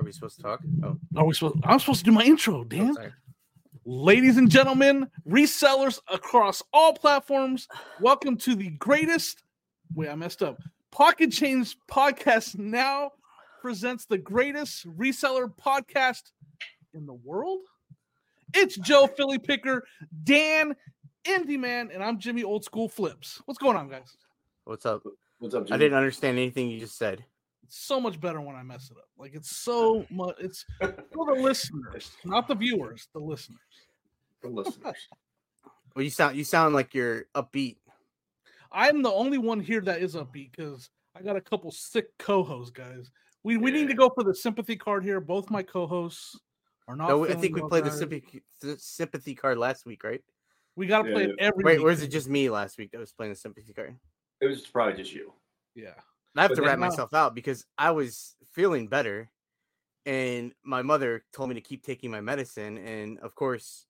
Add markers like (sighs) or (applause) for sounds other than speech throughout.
Are we supposed to talk? Oh, Are we supposed? I'm supposed to do my intro. oh, Damn. sorry. Ladies and gentlemen, resellers across all platforms, welcome to the greatest. Wait, I messed up. Pocket Change Podcast now presents the greatest reseller podcast in the world. It's Joe Philly Picker, Dan In Demand, and I'm Jimmy Old School Flips. What's going on, guys? What's up? What's up, I didn't understand anything you just said. It's so much better when I mess it up. Like it's so much. It's (laughs) for the listeners, not the viewers. The listeners. For listeners. (laughs) Well, you sound you sound like you're upbeat. I'm the only one here that is upbeat because I got a couple sick co-hosts, guys. We we need to go for the sympathy card here. Both my co-hosts are not. No, I think we well, played the sympathy, the sympathy card last week, right? We got to Yeah, play yeah. it every. Wait, week. or is it just me last week that was playing the sympathy card? It was probably just you. Yeah. I have But to then wrap myself out because I was feeling better, and my mother told me to keep taking my medicine, and of course,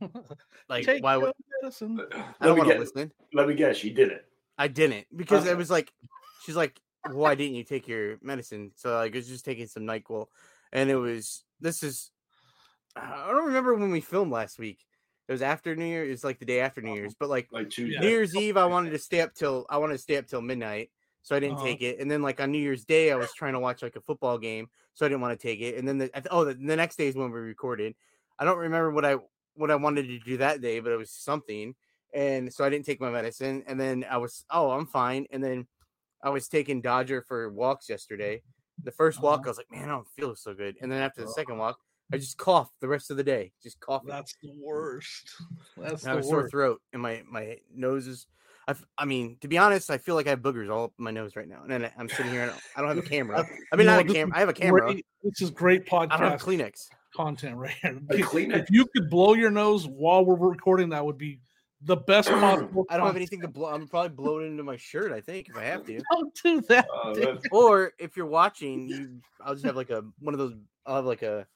(laughs) like Take why would medicine. I Let don't me want to listen? Let me guess, you did it. I didn't because Okay. it was like she's like, why didn't you take your medicine? So like I was just taking some Nyquil, and it was this is I don't remember when we filmed last week. It was after New Year. It was like the day after New uh-huh. Year's, but like Like Tuesday. New Year's Eve, I wanted to stay up till I wanted to stay up till midnight, so I didn't Uh-huh. take it. And then like on New Year's Day, I was trying to watch like a football game, so I didn't want to take it. And then the oh, the, the next day is when we recorded. I don't remember what I what I wanted to do that day, but it was something. And so I didn't take my medicine. And then I was oh, I'm fine. And then I was taking Dodger for walks yesterday. The 1st walk, Uh-huh. I was like, man, I don't feel so good. And then after the second walk, I just coughed the rest of the day, just coughing. That's the worst. (laughs) That's I have the a sore throat, and my my nose is. I, f- I mean, to be honest, I feel like I have boogers all up my nose right now, and I'm sitting here and I don't have a (laughs) camera. I mean, You know, not a camera. I have a camera. Great, this is great podcast. I don't have Kleenex. content right here. A If- Kleenex? If you could blow your nose while we're recording, that would be the best (clears throat) possible. I don't have anything to blow. I'm probably blowing into my shirt. I think if I have to. (laughs) Don't do that. Uh, dude. Or if you're watching, you, I'll just have like a one of those. I'll have like a.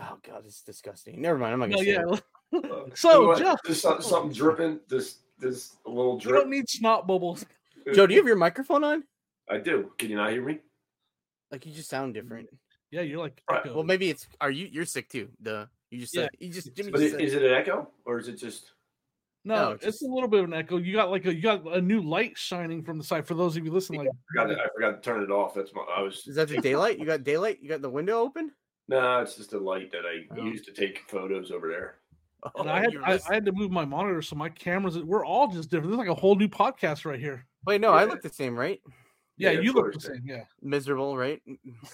Oh god, it's disgusting. Never mind. I'm not No, gonna say yeah. it. (laughs) uh, So, what, Jeff- just some- something dripping. This this a little You don't need snot bubbles. (laughs) Joe, do you have your microphone on? I do. Can you not hear me? Like you just sound different. Yeah, you're like. Right, echo. Well, maybe it's. Are you? You're sick too. Duh. You just Yeah. said. You just. Jimmy But just is, said- is it an echo or is it just? no, no, it's just- a little bit of an echo. You got like a you got a new light shining from the side. For those of you listening, like I forgot, to, I forgot to turn it off. That's my. I was. Is that the daylight? You got daylight? You got the window open? No, it's just a light that I Oh. use to take photos over there. (laughs) and oh, I had I, I had to move my monitor, so my cameras. We're all just different. This is like a whole new podcast right here. Wait, no, I look the same, right? Yeah, Yeah, you look the same. Yeah, Miserable, right?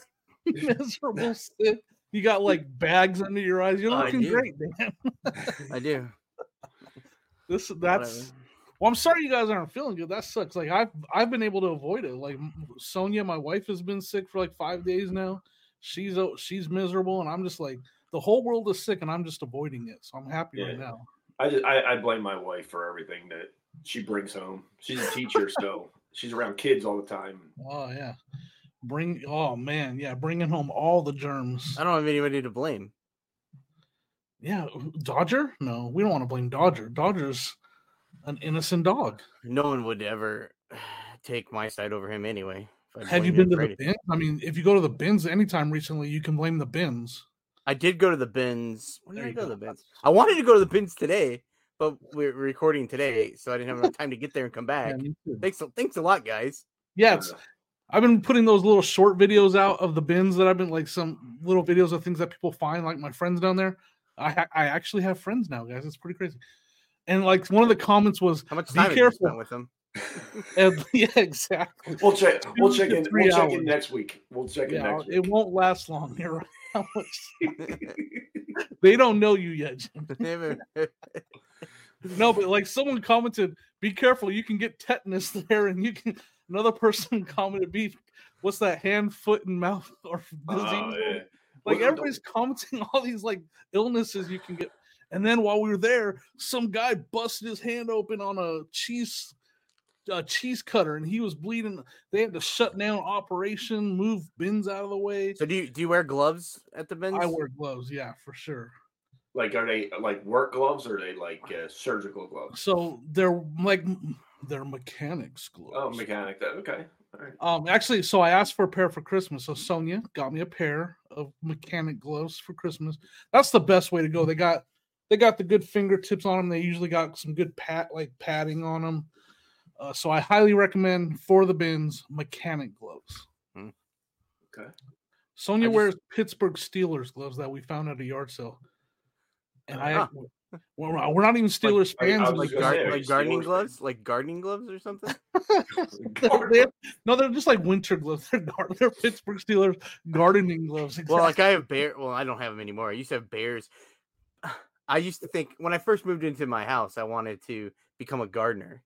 (laughs) miserable. sick. You got like bags under your eyes. You're looking great, man. (laughs) I do. This that's. Whatever. Well, I'm sorry you guys aren't feeling good. That sucks. Like I've I've been able to avoid it. Like Sonia, my wife, has been sick for like five days now. She's she's miserable, and I'm just like the whole world is sick, and I'm just avoiding it. So I'm happy right now. I just I, I blame my wife for everything that she brings home. She's a teacher, (laughs) so she's around kids all the time. Oh yeah, bring oh man, yeah, bringing home all the germs. I don't have anybody to blame. Yeah, Dodger? No, we don't want to blame Dodger. Dodger's an innocent dog. No one would ever take my side over him anyway. Have you been to the bins? I mean, if you go to the bins anytime recently, you can blame the bins. I did go to the bins. When did There I you go to the bins? I wanted to go to the bins today, but we're recording today, so I didn't have enough time to get there and come back. Yeah. Thanks, a- thanks a lot, guys. Yeah, it's, I've been putting those little short videos out of the bins that I've been like some little videos of things that people find, like my friends down there. I I actually have friends now, guys. It's pretty crazy. And like one of the comments was, How much Be time have you careful. spent with them? (laughs) and, (laughs) yeah, exactly. We'll check. We'll check in. We'll check hours. in next week. We'll check in Yeah, next it won't last long. (laughs) You're right. How much- (laughs) (laughs) they don't know you yet. Jim. (laughs) No, but like someone commented, "Be careful, you can get tetanus there," and you can. Another person commented, "Be what's that hand, foot, and mouth or oh, disease?" Oh, yeah. Like Well, everybody's commenting all these like illnesses you can get. And then while we were there, some guy busted his hand open on a cheese a cheese cutter and he was bleeding. They had to shut down operation, move bins out of the way. so do you do you wear gloves at the bins? I wear gloves, yeah, for sure. Like, are they like work gloves or are they like uh, surgical gloves? So they're like they're mechanics gloves. Oh, mechanic. That okay. Um, actually, so I asked for a pair for Christmas. So Sonia got me a pair of mechanic gloves for Christmas. That's the best way to go. They got they got the good fingertips on them. They usually got some good pat like padding on them. Uh, so I highly recommend for the bins mechanic gloves. Hmm. Okay. Sonia just- wears Pittsburgh Steelers gloves that we found at a yard sale, and I Huh. we're, we're not even Steelers I- I fans. like, gar- say, like gardening Steelers gloves, like gardening gloves or something. (laughs) (laughs) They have- no, they're just like winter gloves. (laughs) They're, gar- they're Pittsburgh Steelers gardening gloves. Well, like. I have bear. Well, I don't have them anymore. I used to have bears. (sighs) I used to think when I first moved into my house, I wanted to become a gardener.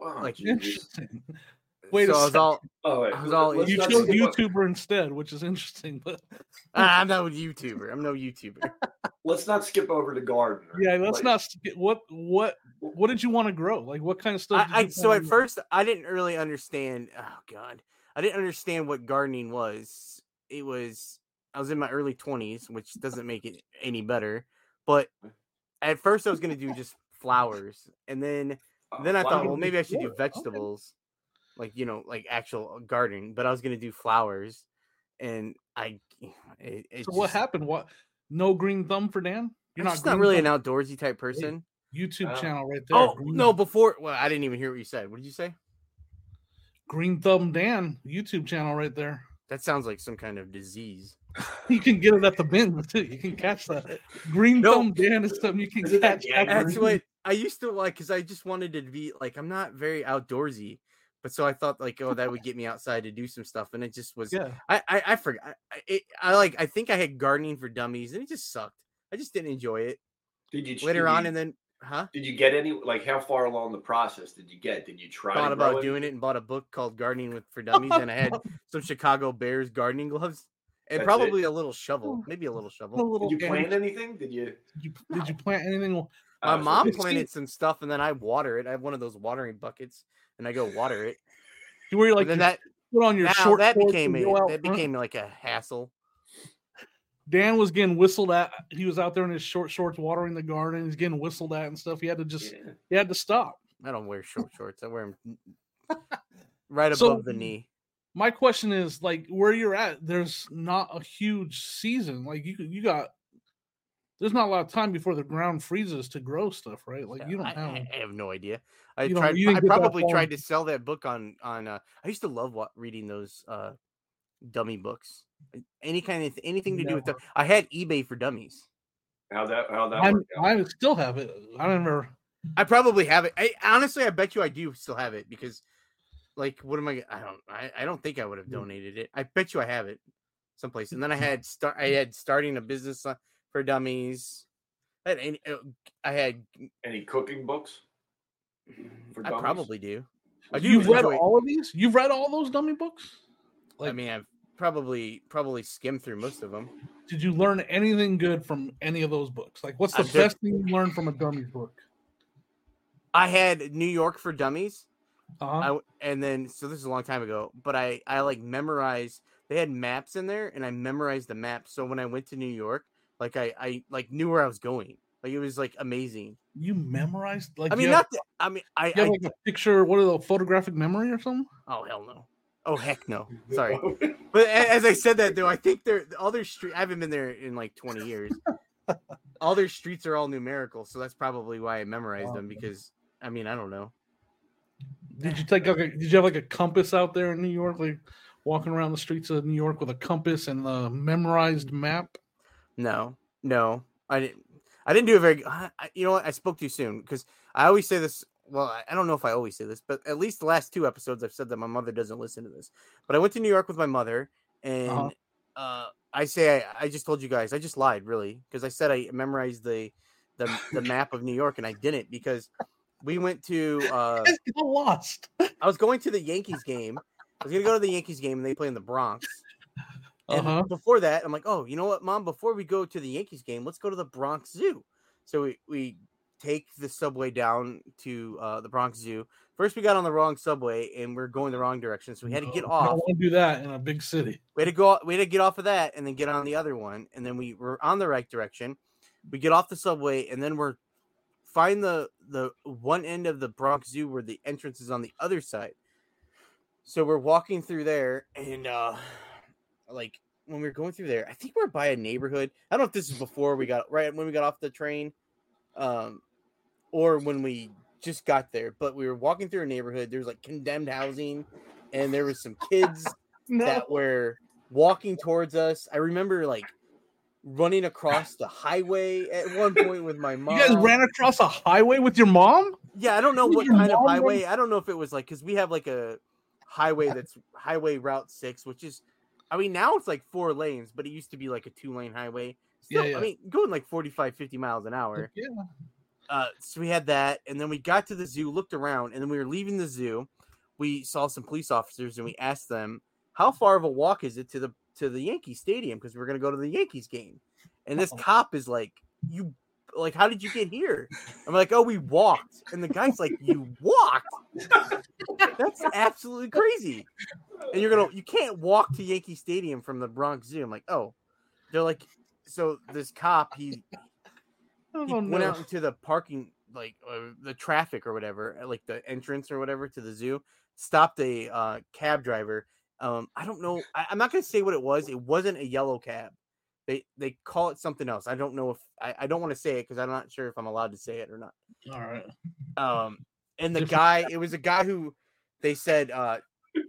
Wow, Like, interesting. (laughs) Wait so a I was second. all, Oh, wait, I was all- You chose skip o- YouTuber instead, which is interesting. But (laughs) "Ah, I'm not a YouTuber. I'm no YouTuber. Let's not skip over to gardener. yeah, let's Like, not. skip- What what what did you want to grow? Like what kind of stuff? did I, I so at first I didn't really understand. Oh God, I didn't understand what gardening was. It was I was in my early twenties, which doesn't make it any better. But (laughs) at first I was gonna do just flowers, and then Uh, then I thought, well, maybe I should do Sure, okay. vegetables, like you know, like actual uh, gardening. But I was gonna do flowers, and I. (sighs) It, it So what happened? What? No green thumb for Dan? I'm You're just not not really an outdoorsy type person. YouTube Oh. channel right there. Oh Green- no! Before, well, I didn't even hear what you said. What did you say? Green Thumb Dan YouTube channel right there. That sounds like some kind of disease. (laughs) You can get it at the bin (laughs) too. You can catch that. Green No. Thumb Dan is something you can Isn't that catch. Jack That's what I used to like because I just wanted to be like I'm not very outdoorsy, but so I thought like oh that would get me outside to do some stuff, and it just was. Yeah. I I, I forgot. I, I- it, I like I think I had gardening for dummies, and it just sucked. I just didn't enjoy it Did you later did on, you- and then huh? Did you get any? Like, how far along the process did you get? Did you try? Thought to grow about doing it and bought a book called Gardening with for Dummies, and I had (laughs) some Chicago Bears gardening gloves and That's it? probably a little shovel, maybe a little A shovel. little Did you plant anything? Did you? Did you, (laughs) did you plant anything? My uh, mom (laughs) planted some stuff, and then I water it. I have one of those watering buckets, and I go water it. You were But like then you that put on your now short that became and a, that front. became like a hassle. Dan was getting whistled at. He was out there in his short shorts watering the garden. He's getting whistled at and stuff. He had to just Yeah. he had to stop. I don't wear short shorts. I wear them (laughs) right So- above the knee. My question is like where you're at. There's not a huge season. Like you you got. There's not a lot of time before the ground freezes to grow stuff, right? Like you don't I, have. I- I have no idea. I tried. you I probably tried to sell that book on on. Uh, I used to love what, reading those uh, dummy books. Any kind of anything to do with. The, I had eBay for dummies. How that? How that? I'm, worked? I still have it. I don't remember. I probably have it. I honestly, I bet you I do still have it because, like, what am I? I don't. I, I don't think I would have Hmm. donated it. I bet you I have it someplace. And then I had start. I had starting a business uh, for dummies. I had. any- uh, I had. Any cooking books? For I probably do. I do You've read enjoy- all of these? You've read all those dummy books? I mean, I've probably probably skimmed through most of them. did you learn anything good from any of those books? Like, what's the I did- best thing you learned from a dummy book? I had New York for Dummies. Uh-huh. I and then so this is a long time ago, but I I like memorized. They had maps in there, and I memorized the maps. So when I went to New York, like I I like knew where I was going. Like it was like amazing. you memorized? Like, I mean, you have, not. I mean, I. you I have like a picture. What are the photographic memory or something? oh hell no. Oh heck no. (laughs) Sorry. But as I said that though, I think they're all their street. I haven't been there in like twenty years. (laughs) all their streets are all numerical, so that's probably why I memorized Wow. them. Because I mean, I don't know. Did you take like a, did you have like a compass out there in New York, like walking around the streets of New York with a compass and a memorized map? No, no, I didn't. I didn't do a very. I, you know what? I spoke too soon because I always say this. Well, I, I don't know if I always say this, but at least the last two episodes, I've said that my mother doesn't listen to this. But I went to New York with my mother, and Uh-huh. uh, I say I, I just told you guys. I just lied, really, because I said I memorized the the the map of New York, and I didn't because we went to. Uh, lost. I was going to the Yankees game. I was gonna go to the Yankees game, and they play in the Bronx. And Uh-huh. before that, I'm like, oh, you know what, mom? Before we go to the Yankees game, let's go to the Bronx Zoo. So we, we take the subway down to uh, the Bronx Zoo. First, we got on the wrong subway and we're going the wrong direction. So we had to get off. don't want to do that in a big city. We had to go. We had to get off of that and then get on the other one. And then we were on the right direction. We get off the subway and then we're find the the one end of the Bronx Zoo where the entrance is on the other side. so we're walking through there, and uh, like when we were going through there, I think we are by a neighborhood. I don't know if this is before we got right when we got off the train, um, or when we just got there. But we were walking through a neighborhood. There's like condemned housing, and there was some kids (laughs) No. that were walking towards us. I remember like running across the highway at one point with my mom. You guys ran across a highway with your mom? Yeah, I don't know what your kind of highway. I don't know if it was like because we have like a highway that's Highway Route Six, which is, I mean, now it's like four lanes, but it used to be like a two lane highway. Still, Yeah, yeah. I mean, going like 45, 50 miles an hour. Yeah. Uh, so we had that, and then we got to the zoo, looked around, and then we were leaving the zoo. We saw some police officers, and we asked them, "How far of a walk is it to the to the Yankee Stadium?" Because we're gonna go to the Yankees game. And this Uh-oh. cop is like, "You, like, how did you get here?" I'm like, "Oh, we walked." And the guy's like, "You walked? That's absolutely crazy." And you're gonna, you can't walk to Yankee Stadium from the Bronx Zoo. I'm like, "Oh." They're like, so this cop, he Oh, he went out into the parking like uh, the traffic or whatever like the entrance or whatever to the zoo stopped a uh, cab driver um i don't know I, i'm not gonna say what it was it wasn't a yellow cab they they call it something else i don't know if i, I don't want to say it because i'm not sure if i'm allowed to say it or not All right. um and the guy it was a guy who they said uh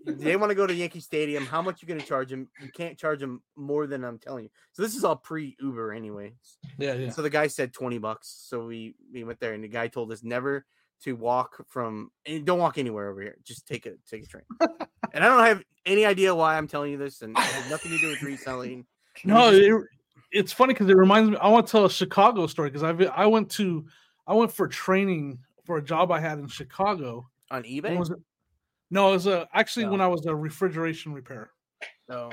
they want to go to yankee stadium how much you gonna charge him you can't charge him more than i'm telling you so this is all pre uber anyway Yeah, yeah. so the guy said 20 bucks. So we we went there and the guy told us never to walk from and don't walk anywhere over here. Just take a take a train. (laughs) and I don't have any idea why I'm telling you this and it has (laughs) nothing to do with reselling. (laughs) No, just- it, it's funny because it reminds me. I want to tell a Chicago story because I I went to I went for training for a job I had in Chicago. On eBay? was it? No, it was a, actually Oh. when I was a refrigeration repair. Oh.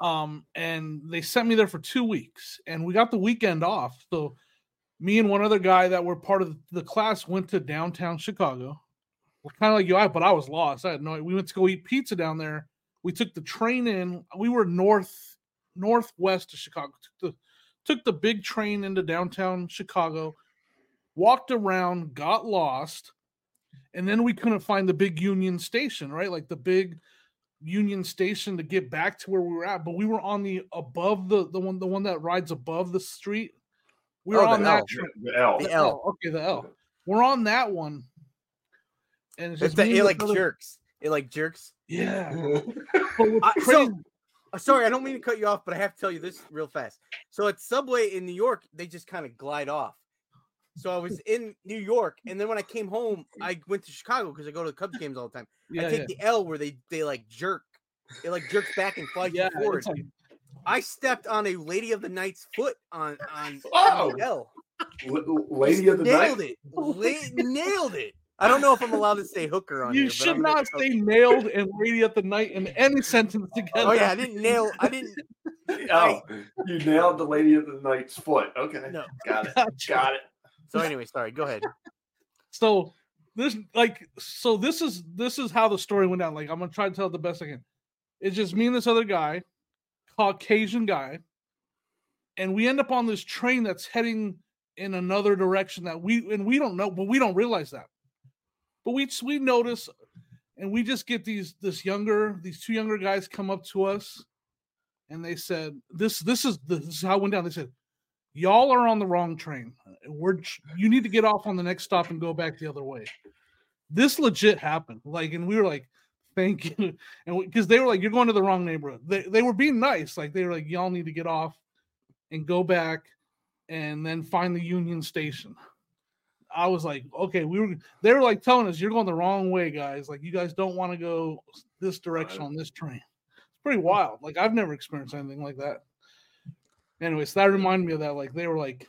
Um, and they sent me there for two weeks, and we got the weekend off. So me and one other guy that were part of the class went to downtown Chicago. Kind of like you, I but I was lost. I had no. We went to go eat pizza down there. We took the train in. We were north northwest of Chicago. Took the took the big train into downtown Chicago. Walked around, got lost, and then we couldn't find the big Union Station. Right, like the big Union Station to get back to where we were at, but we were on the above the the one the one that rides above the street. We were Oh, on that L. train. The L. The The L. L. Okay, the L. We're on that one. And it's It's the, it like other- jerks. It like jerks. Yeah. (laughs) But what's I- so- Uh, Sorry, I don't mean to cut you off, but I have to tell you this real fast. So at Subway in New York, they just kind of glide off. So I was in New York, and then when I came home, I went to Chicago because I go to the Cubs games all the time. yeah, I take yeah. the L where they they like jerk. It like jerks back and flies yeah, forward. like, I stepped on a Lady of the Night's foot on on, Oh! on L. L- Lady of the nailed night. it. La- nailed it. I don't know if I'm allowed to say hooker on you here. should not say nailed and lady at the night in any sentence oh, together. Oh yeah, I didn't nail. I didn't. (laughs) Oh, you nailed the Lady of the Night's foot. Okay, No. got it. Gotcha. Got it. So anyway, sorry. Go ahead. So this like so this is this is how the story went down. Like I'm gonna try to tell it the best I can. It's just me and this other guy, Caucasian guy, and we end up on this train that's heading in another direction that we and we don't know, but we don't realize that. But we we notice, and we just get these this younger these two younger guys come up to us, and they said this this is this is how it went down. They said y'all are on the wrong train. We're you need to get off on the next stop and go back the other way. This legit happened. Like, and we were like, thank you. (laughs) And because they were like, you're going to the wrong neighborhood. They they were being nice. Like they were like, y'all need to get off and go back and then find the Union Station. I was like, okay, we were they were like telling us you're going the wrong way, guys. Like you guys don't want to go this direction Right. on this train. It's pretty wild. Like I've never experienced anything like that. Anyways, that reminded me of that. Like they were like,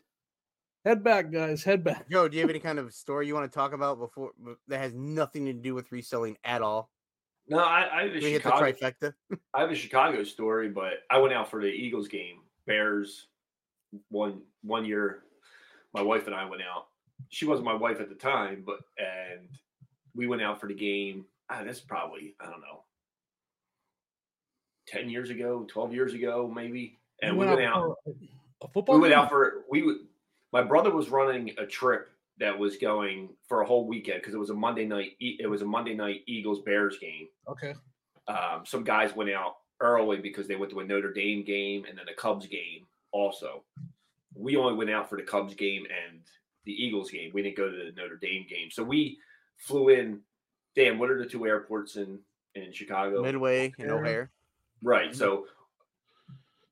head back, guys, head back. yo do you have any kind of story you want to talk about before that has nothing to do with reselling at all? No, I, I have a We hit the Chicago. trifecta. I have a Chicago story, but I went out for the Eagles game. Bears one one year. My wife and I went out. She wasn't my wife at the time, but and we went out for the game. Ah, that's probably I don't know, ten years ago, twelve years ago, maybe. And You we went out. for a football. we went game? out for we would. My brother was running a trip that was going for a whole weekend because it was a Monday night. E- It was a Monday night Eagles Bears game. Okay. um, some guys went out early because they went to a Notre Dame game and then a Cubs game also. We only went out for the Cubs game and the Eagles game. We didn't go to the Notre Dame game. So we flew in. Dan, what are the two airports in in Chicago? Midway and O'Hare. O'Hare. Right. So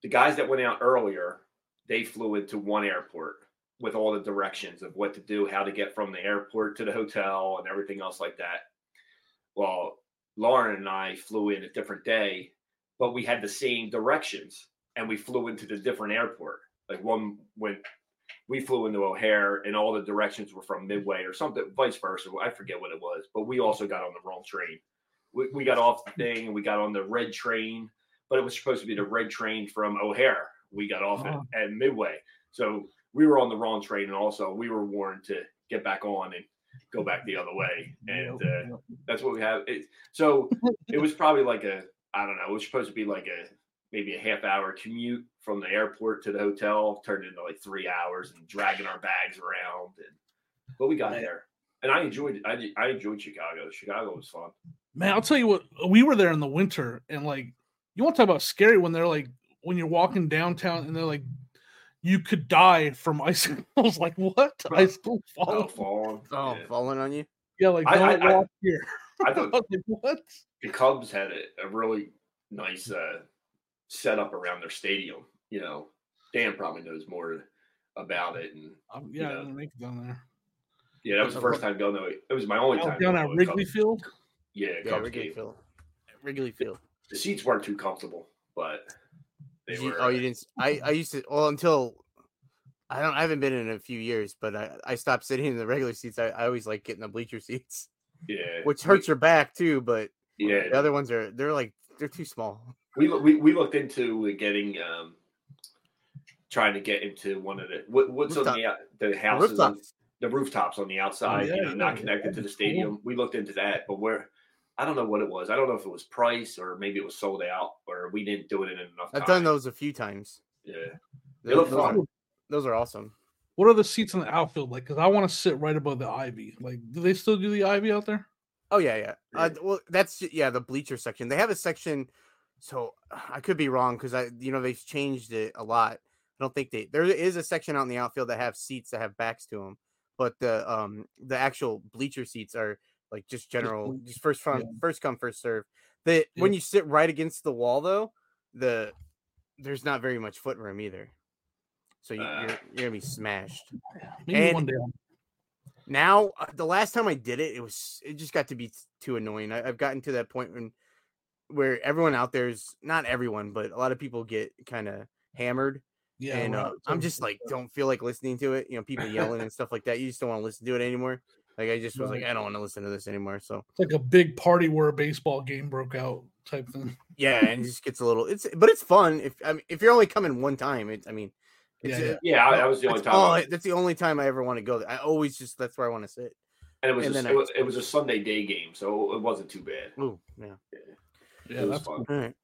the guys that went out earlier, they flew into one airport with all the directions of what to do, how to get from the airport to the hotel, and everything else like that. Well, Lauren and I flew in a different day, but we had the same directions and we flew into the different airport. Like one went, we flew into O'Hare and all the directions were from Midway or something, vice versa. I forget what it was, but we also got on the wrong train. We, we got off the thing and we got on the red train, but it was supposed to be the red train from O'Hare. We got off Oh. at, at Midway. So we were on the wrong train and also we were warned to get back on and go back the other way. (laughs) And uh, that's what we have. It, so it was probably like a, I don't know, it was supposed to be like a maybe a half hour commute from the airport to the hotel, turned into like three hours and dragging our bags around. And but we got Man. there, and I enjoyed it. I, I enjoyed Chicago. Chicago was fun. Man, I'll tell you what, we were there in the winter and like you want to talk about scary when they're like when you're walking downtown and they're like you could die from icicles. (laughs) like what? Icicles Oh, falling? falling. Oh, Yeah. falling on you. Yeah, like I- don't I- I- walk here. I (laughs) I thought like, what? the Cubs had a, a really nice uh, setup around their stadium. You know, Dan probably knows more about it, and Um, yeah, I didn't make it down there. yeah, that was the first time going there. It was my only I was time down going at Wrigley Cubs- Field. Yeah, Yeah, Cubs Wrigley game. Field. Wrigley Field. The seats weren't too comfortable, but they You- were. oh, you didn't. I, I used to. Well, until I don't. I haven't been in a few years, but I I stopped sitting in the regular seats. I, I always like getting the bleacher (laughs) seats, yeah, which hurts your back too. But Yeah, the other ones are they're like they're too small. (laughs) we, we we looked into getting um trying to get into one of the what, what's on the the houses on- Rooftops. the rooftops on the outside yeah, you know yeah, not yeah, connected to the be cool. stadium we looked into that but we're i don't know what it was i don't know if it was price or maybe it was sold out or we didn't do it in enough I've time. done those a few times. yeah Those, look those fun. are, those are awesome. What are the seats in the outfield like? Because I want to sit right above the ivy. Like, do they still do the ivy out there? Oh yeah, yeah. Uh, well, that's yeah the bleacher section. They have a section. So I could be wrong because I you know they've changed it a lot. I don't think they there is a section out in the outfield that have seats that have backs to them, but the um the actual bleacher seats are like just general, just first come, yeah. first come first serve. The when you sit right against the wall though, the there's not very much foot room either. So you, Uh. you're you're gonna be smashed. Maybe And- one day. Now, uh, the last time I did it, it was it just got to be too annoying. I, I've gotten to that point when where everyone out there's not everyone, but a lot of people get kind of hammered, Yeah, and uh, I'm just like don't feel like listening to it. You know, people yelling and stuff like that. You just don't want to listen to it anymore. Like I just was like, I don't want to listen to this anymore. So It's like a big party where a baseball game broke out type thing. (laughs) yeah, and it just gets a little. It's but it's fun if I mean if you're only coming one time. It, I mean, it's Yeah, a- yeah. yeah I, that was the only that's time all I- I- that's the only time I ever want to go. I always just that's where I want to sit. and it was and a, then it, I- was, it was a sunday day game so it wasn't too bad Ooh, yeah. Yeah, it was that's fun cool. All right.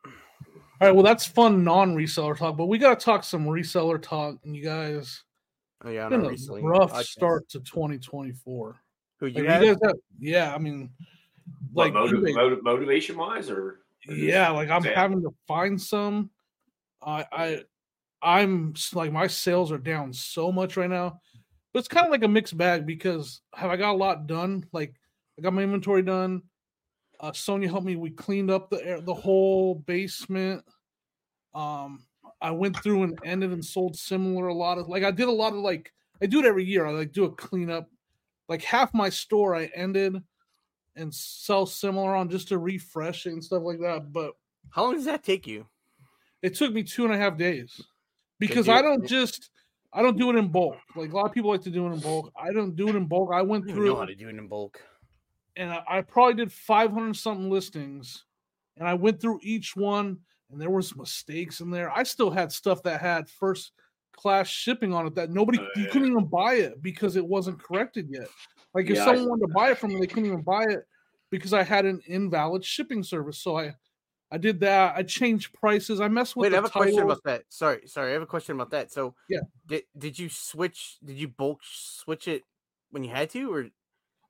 All right, well, that's fun non-reseller talk, but we got to talk some reseller talk. And you guys, Oh yeah, it's on been a rough start to 2024. Who Like, you you had? guys have, yeah, I mean, like like motiv- motiv- motivation wise or or yeah, like I'm sales? having to find some. I I I'm like my sales are down so much right now, but it's kind of like a mixed bag because have I got a lot done? Like I got my inventory done. Uh, Sonia helped me. We cleaned up the air, the whole basement. Um, I went through and ended and sold similar a lot of like I did a lot of like I do it every year. I like do a cleanup. Like half my store I ended and sell similar on just to refresh it and stuff like that. But How long does that take you? it took me two and a half days because you- I don't just I don't do it in bulk. Like a lot of people like to do it in bulk. I don't do it in bulk. I I went don't know how to do it in bulk. and I, I probably did 500 something listings and I went through each one and there was mistakes in there. I still had stuff that had first class shipping on it that nobody Oh, you couldn't even buy it because it wasn't corrected yet. Like if Yeah, I- someone wanted to buy it from me, they couldn't even buy it because I had an invalid shipping service. So I I did that. I changed prices. I messed with Wait, I have a question about that. Sorry, sorry, I have a question about that. So Yeah. did did you switch? Did you bulk switch it when you had to, or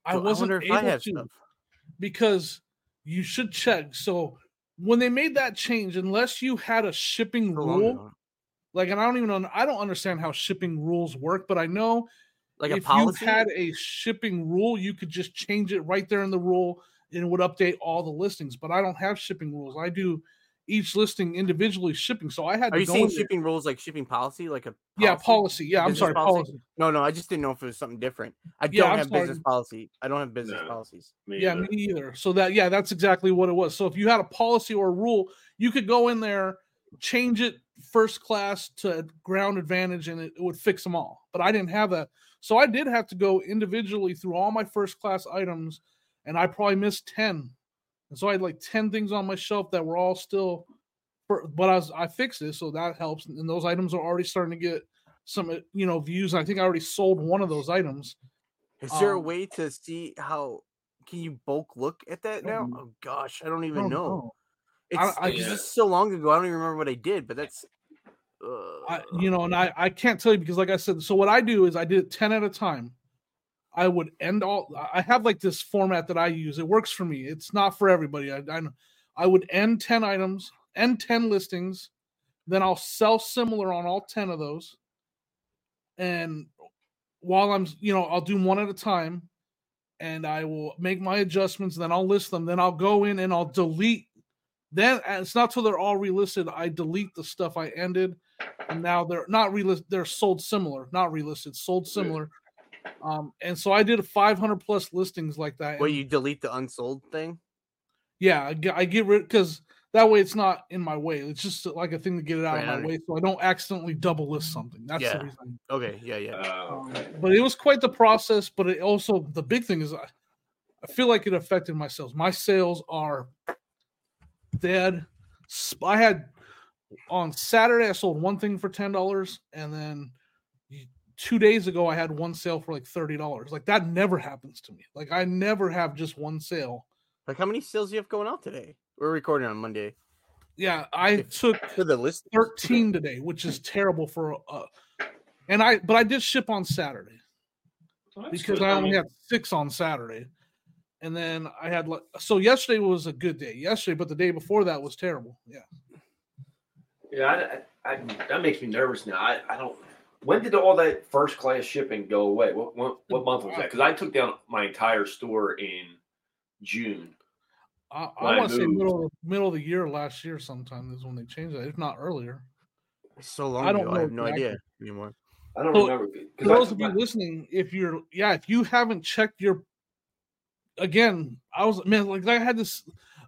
I wasn't if able I have to stuff. because you should check. So when they made that change, unless you had a shipping rule. Like, and I don't even know, I don't understand how shipping rules work, but I know like a if policy. you had a shipping rule, you could just change it right there in the rule and it would update all the listings. But I don't have shipping rules. I do each listing individually shipping. So I had Are to you go saying shipping rules like shipping policy, like a Yeah, policy. Yeah, I'm sorry, policy? policy. No, no, I just didn't know if it was something different. I Yeah, don't I'm have sorry. business policy. I don't have business No. policies. Me Yeah, either. me either. So that yeah, that's exactly what it was. So if you had a policy or a rule, you could go in there, change it first class to ground advantage, and it, it would fix them all. But I didn't have that, so I did have to go individually through all my first class items, and I probably missed ten. And so I had like ten things on my shelf that were all still, for, but I was I fixed it, so that helps. And those items are already starting to get some uh, you know views. I think I already sold one of those items. Is there a Um, way to see how? Can you bulk look at that now? Oh gosh, I don't I even don't know. It's, I- I it's just- just so long ago. I don't even remember what I did. But that's, uh, I, you know, and I, I can't tell you because, like I said, so what I do is I did it 10 at a time. I would end all, I have like this format that I use. It works for me. It's not for everybody. I, I, I would end 10 items, end 10 listings, then I'll sell similar on all 10 of those. And while I'm, you know, I'll do one at a time and I will make my adjustments, then I'll list them, then I'll go in and I'll delete. Then it's not till they're all relisted. I delete the stuff I ended and now they're not relisted they're sold similar not relisted sold similar um and so i did 500 plus listings like that Well, you delete the unsold thing. yeah i get, I get rid because that way it's not in my way it's just like a thing to get it out Right, of my way so i don't accidentally double list something that's Yeah. the reason Okay, yeah, yeah. Oh, um, okay. but it was quite the process but it also the big thing is i, I feel like it affected my sales my sales are dead Sp- i had on saturday i sold one thing for ten dollars and then two days ago i had one sale for like thirty dollars like that never happens to me like i never have just one sale Like, how many sales do you have going out today? We're recording on Monday. yeah i took For the list, 13 today which is terrible for uh and i but i did ship on saturday Well, because good. I only mean, had six on Saturday. And then I had like so yesterday was a good day. Yesterday, but the day before that was terrible. Yeah. Yeah, I, I, I, that makes me nervous now. I, I don't. When did all that first class shipping go away? What what, what month was that? Because I took down my entire store in June. I, I I want to say middle of, middle of the year last year sometime is when they changed that, if not earlier. so long I don't ago, I have no idea exactly. anymore. I don't So, remember. For 'cause I those of you listening, if you're yeah, if you haven't checked your again, I was man, like I had this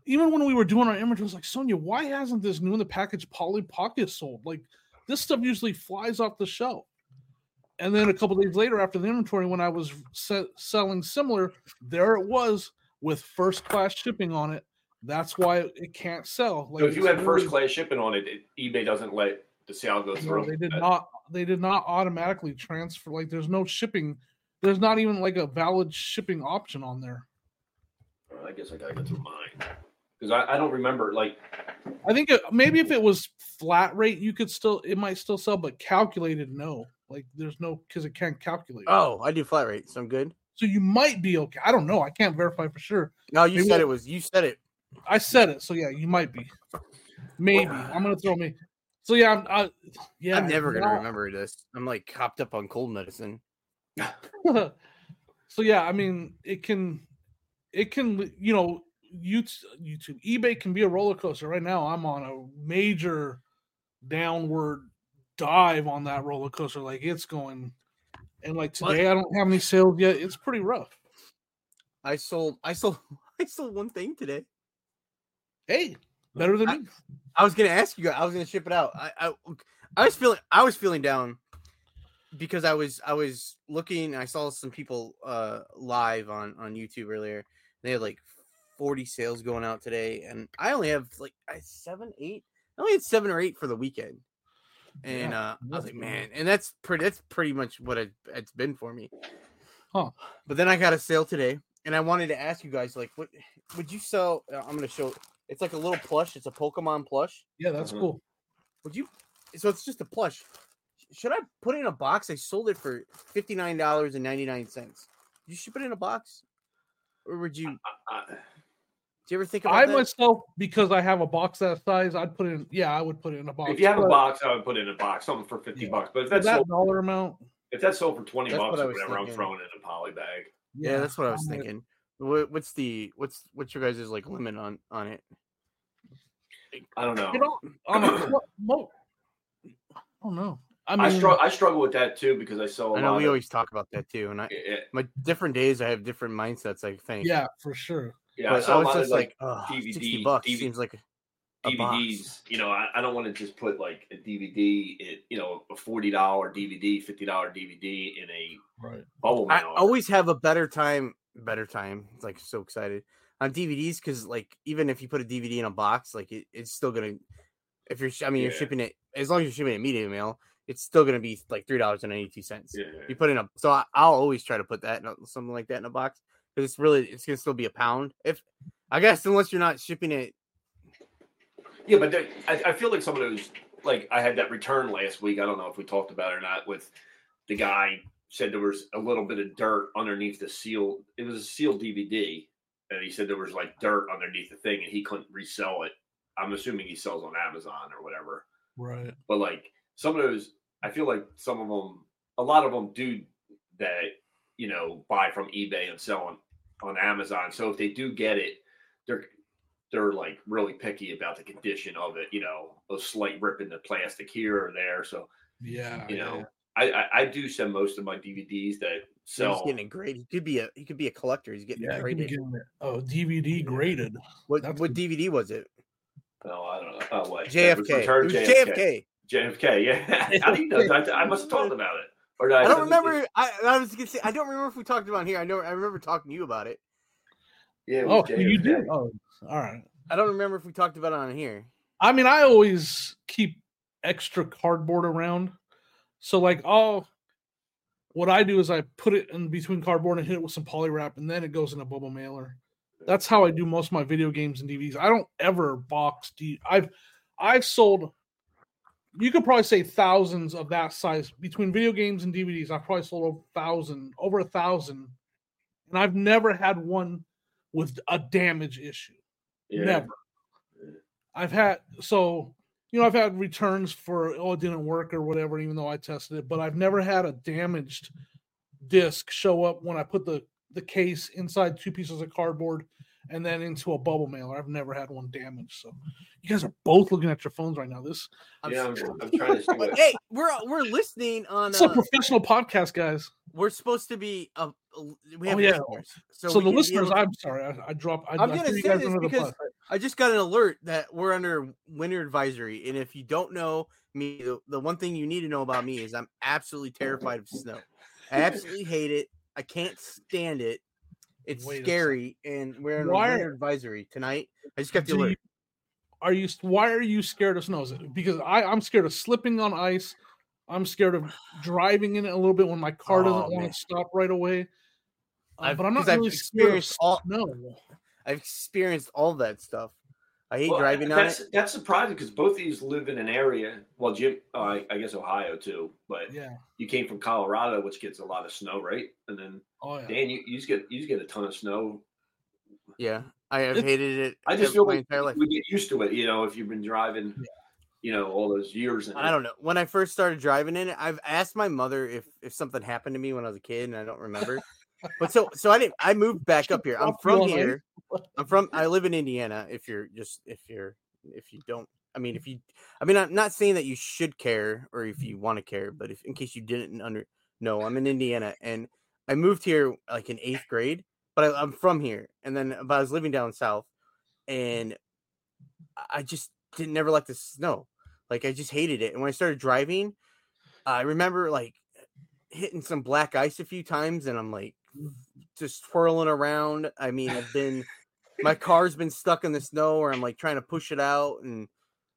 even when we were doing our inventory, I was like, Sonia, why hasn't this new in the package Polly Pocket sold? Like this stuff usually flies off the shelf. And then a couple days later, after the inventory, when I was se- selling similar, there it was with first class shipping on it. That's why it can't sell. Like so if you had first class shipping on it, it, eBay doesn't let the sale go through. they did not. They did not automatically transfer. Like, there's no shipping. There's not even like a valid shipping option on there. I guess I gotta go through mine because I, I don't remember. Like I think it, maybe if it was flat rate, you could still. It might still sell, but calculated, no. Like, there's no because it can't calculate. Oh, I do flat rate, so I'm good. so you might be okay. I don't know. I can't verify for sure. No, you Maybe said it was. You said it. I said it, so yeah, you might be. Maybe (sighs) I'm gonna throw me. So yeah, I'm, I, yeah. I'm never gonna now- remember this. I'm like hopped up on cold medicine. (laughs) so yeah, I mean, it can, it can, you know, YouTube, YouTube, eBay can be a roller coaster. Right now, I'm on a major downward dive on that roller coaster. Like it's going, and like What? today, I don't have any sales yet. It's pretty rough. I sold. I sold. (laughs) I sold one thing today. Hey, better than I- me. I was gonna ask you. I was gonna ship it out. I, I, I was feeling. I was feeling down because I was. I was looking. I saw some people uh live on on YouTube earlier. They had like forty sales going out today, and I only have like I seven, eight. I only had seven or eight for the weekend. And Yeah, uh, I was like, good. man, and that's pretty. That's pretty much what it, it's been for me. Huh. But then I got a sale today, and I wanted to ask you guys, like, what would you sell? uh, I'm gonna show. It's like a little plush. It's a Pokemon plush. Yeah, that's Mhm. cool. Would you? So it's just a plush. Should I put it in a box? I sold it for fifty nine dollars and ninety nine cents. You should put it in a box, or would you? I, Do you ever think about I that? myself, because I have a box that size, I'd put it in. Yeah, I would put it in a box. If you have a box, I would put it in a box, something for fifty Yeah. bucks. But if that's that sold, dollar amount, if that's sold for twenty bucks what or was whatever, I'm throwing it in a poly bag. yeah, that's what I was thinking. What, what's the what's what's your guys' like limit on on it? I don't know. You know, on a (coughs) cl- mo- I don't know. I mean, I struggle. I struggle with that too because I sell. I I know we always talk about that too, and I It, my different days I have different mindsets. I think. yeah, for sure. yeah, I but I sell a was lot of just like like, oh, DVD sixty bucks DVD seems like a, a box. DVDs. You know, I, I don't want to just put like a DVD, it, you know, a forty dollar DVD, fifty dollar DVD in a Right. bubble I mailer. always have a better time. Better time. It's like so excited on DVDs because like even if you put a DVD in a box, like it, it's still gonna. If you're, I mean, you're shipping it as long as you're shipping it media mail, it's still gonna be like three dollars and ninety two cents. yeah. You put in a so I, I'll always try to put that in a, something like that in a box because it's really it's gonna still be a pound. If I guess unless you're not shipping it, Yeah, but there, I, I feel like some who's like I had that return last week. I don't know if we talked about it or not. With the guy said there was a little bit of dirt underneath the seal. It was a sealed DVD, and he said there was like dirt underneath the thing, and he couldn't resell it. I'm assuming he sells on Amazon or whatever. Right. But like some of those, I feel like some of them, a lot of them do that. You know, buy from eBay and sell on on Amazon. So if they do get it, they're they're like really picky about the condition of it. You know, a slight rip in the plastic here or there. So Yeah. you know, yeah. I, I I do send most of my DVDs that he's getting it graded. He could be a he could be a collector. He's getting Yeah, it I can graded. get it. Oh, DVD graded. What that's what good. DVD was it? No, I don't know. Oh, what? That was JFK. It was JFK. JFK. JFK, (laughs) yeah. How do you know? that? I must have talked about it. Or I, I don't send it to- remember. I, I was gonna say I don't remember if we talked about it here. I know I remember talking to you about it. Yeah. It Oh, was you did. Oh, all right. I don't remember if we talked about it on here. I mean, I always keep extra cardboard around. So, like, oh, what I do is I put it in between cardboard and hit it with some poly wrap, and then it goes in a bubble mailer. That's how I do most of my video games and DVDs. I don't ever box. D- I've I've sold. You could probably say thousands of that size between video games and DVDs. I've probably sold over a thousand, over a thousand, and I've never had one with a damage issue. Yeah. Never. I've had so you know I've had returns for oh it didn't work or whatever, even though I tested it, but I've never had a damaged disc show up when I put the the case inside two pieces of cardboard and then into a bubble mailer. I've never had one damaged. So you guys are both looking at your phones right now. This I'm yeah, I'm, s- I'm trying to see (laughs) hey, we're we're listening on. it's a Uh, professional podcast, guys. we're supposed to be. Uh, we have Oh, yeah. listeners, so, So, we the listeners, to- I'm sorry, I, I dropped. I, I'm I gonna threw you say guys this because. I just got an alert that we're under winter advisory, and if you don't know me, the, the one thing you need to know about me is I'm absolutely terrified of snow. I absolutely hate it. I can't stand it. It's Wait scary, and we're under Why- winter advisory tonight. I just got the alert. you- are you why are you scared of snow? Is it because I, I'm scared of slipping on ice. I'm scared of driving in it a little bit when my car doesn't Oh, want man. to stop right away. Uh, but I'm not I've really scared of experienced all- snow. I've experienced all that stuff. I hate Well, driving on that's it. that's surprising because both of these live in an area. Well, Jim, uh, I, I guess Ohio too, but Yeah. you came from Colorado, which gets a lot of snow, right? And then Oh yeah. Dan, you, you just get you just get a ton of snow. Yeah, I have It- hated it. I just feel like entire we get used to it, you know, if you've been driving, Yeah. you know, all those years. And I don't know. When I first started driving in it, I've asked my mother if if something happened to me when I was a kid, and I don't remember. But so so I didn't. I moved back up here. I'm from here. I'm from. I live in Indiana. If you're just if you're if you don't. I mean, if you. I mean, I'm not saying that you should care or if you want to care, but if in case you didn't under. No, I'm in Indiana, and I moved here like in eighth grade. But I, I'm from here, and then but I was living down south, and I just didn't never like the snow. Like I just hated it. And when I started driving, I remember like hitting some black ice a few times, and I'm like just twirling around. I mean, I've been my (laughs) car's been stuck in the snow, or I'm like trying to push it out, and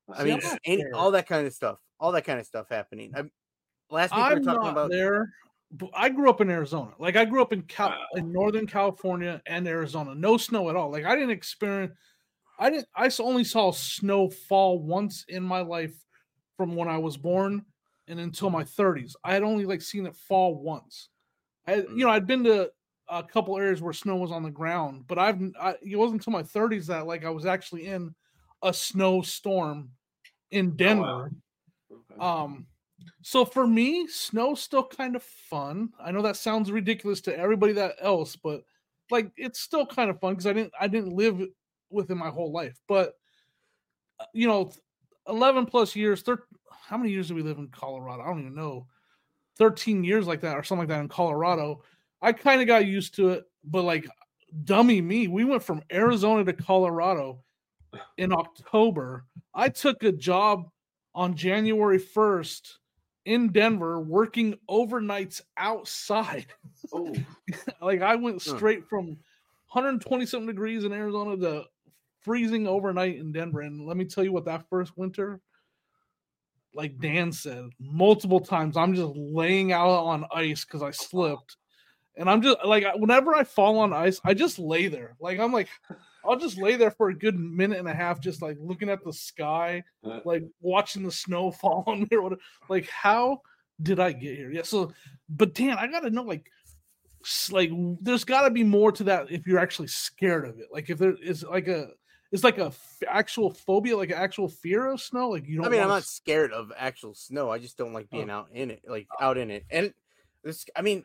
I mean, I'm just not any, all that kind of stuff, all that kind of stuff happening. I, last week we I'm were talking about there. I grew up in Arizona. Like I grew up in Cal- Wow. in Northern California and Arizona. No snow at all. Like I didn't experience. I didn't. I only saw snow fall once in my life, from when I was born and until my 30s. I had only like seen it fall once. I, Mm. you know, I'd been to a couple areas where snow was on the ground, but I've I, it wasn't until my 30s that like I was actually in a snowstorm in Denver. Oh, Okay. Um, so for me, snow's still kind of fun. I know that sounds ridiculous to everybody that else, but like it's still kind of fun because I didn't I didn't live within my whole life. But uh, you know, eleven plus years, thir- how many years do we live in Colorado? I don't even know. Thirteen years like that or something like that in Colorado. I kind of got used to it, but like dummy me, we went from Arizona to Colorado in October. I took a job on January 1st in Denver working overnights outside. oh, (laughs) like I went straight from 120 something degrees in Arizona to freezing overnight in Denver. And let me tell you what that first winter, like Dan said, multiple times I'm just laying out on ice because I slipped. And I'm just like whenever I fall on ice, I just lay there. Like I'm like, I'll just lay there for a good minute and a half, just like looking at the sky, Uh. like watching the snow (laughs) fall on me or whatever. Like, how did I get here? Yeah. So, but Dan, I gotta know, like, like there's got to be more to that if you're actually scared of it. Like, if there is like a, it's like a f- actual phobia, like an actual fear of snow. Like you don't. I mean, I'm not s- scared of actual snow. I just don't like oh. being Oh. out in it, like oh. out in it. And this, I mean,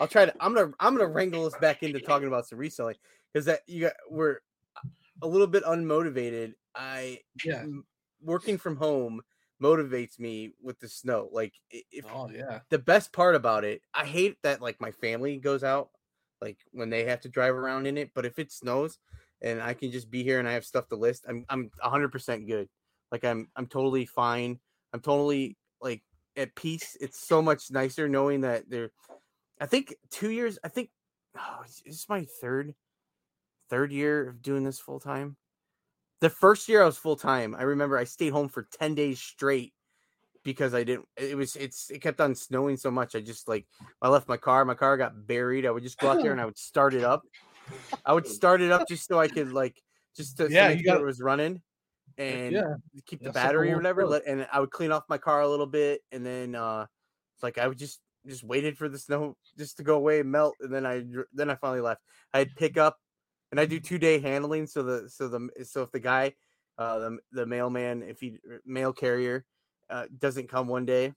I'll try to. I'm gonna, I'm gonna wrangle us back into talking about some reselling because that you got we're a little bit unmotivated. I Yeah. working from home motivates me with the snow. Like if Oh yeah. the best part about it, I hate that like my family goes out like when they have to drive around in it, but if it snows and I can just be here and I have stuff to list, I'm I'm 100% good. Like I'm I'm totally fine. I'm totally like at peace. It's so much nicer knowing that there I think 2 years, I think oh, is my third third year of doing this full time. The first year I was full time, I remember I stayed home for 10 days straight because I didn't it was it's it kept on snowing so much. I just like I left my car, my car got buried. I would just go out there and I (laughs) would start it up. I would start it up just so I could like just to, to Yeah, make sure got- it was running and yeah. keep the That's like a battery or whatever. Let, and I would clean off my car a little bit and then uh it's like I would just just waited for the snow just to go away and melt and then I then I finally left. I'd pick up and I do two day handling so the so the so if the guy uh the the mailman if he mail carrier uh doesn't come one day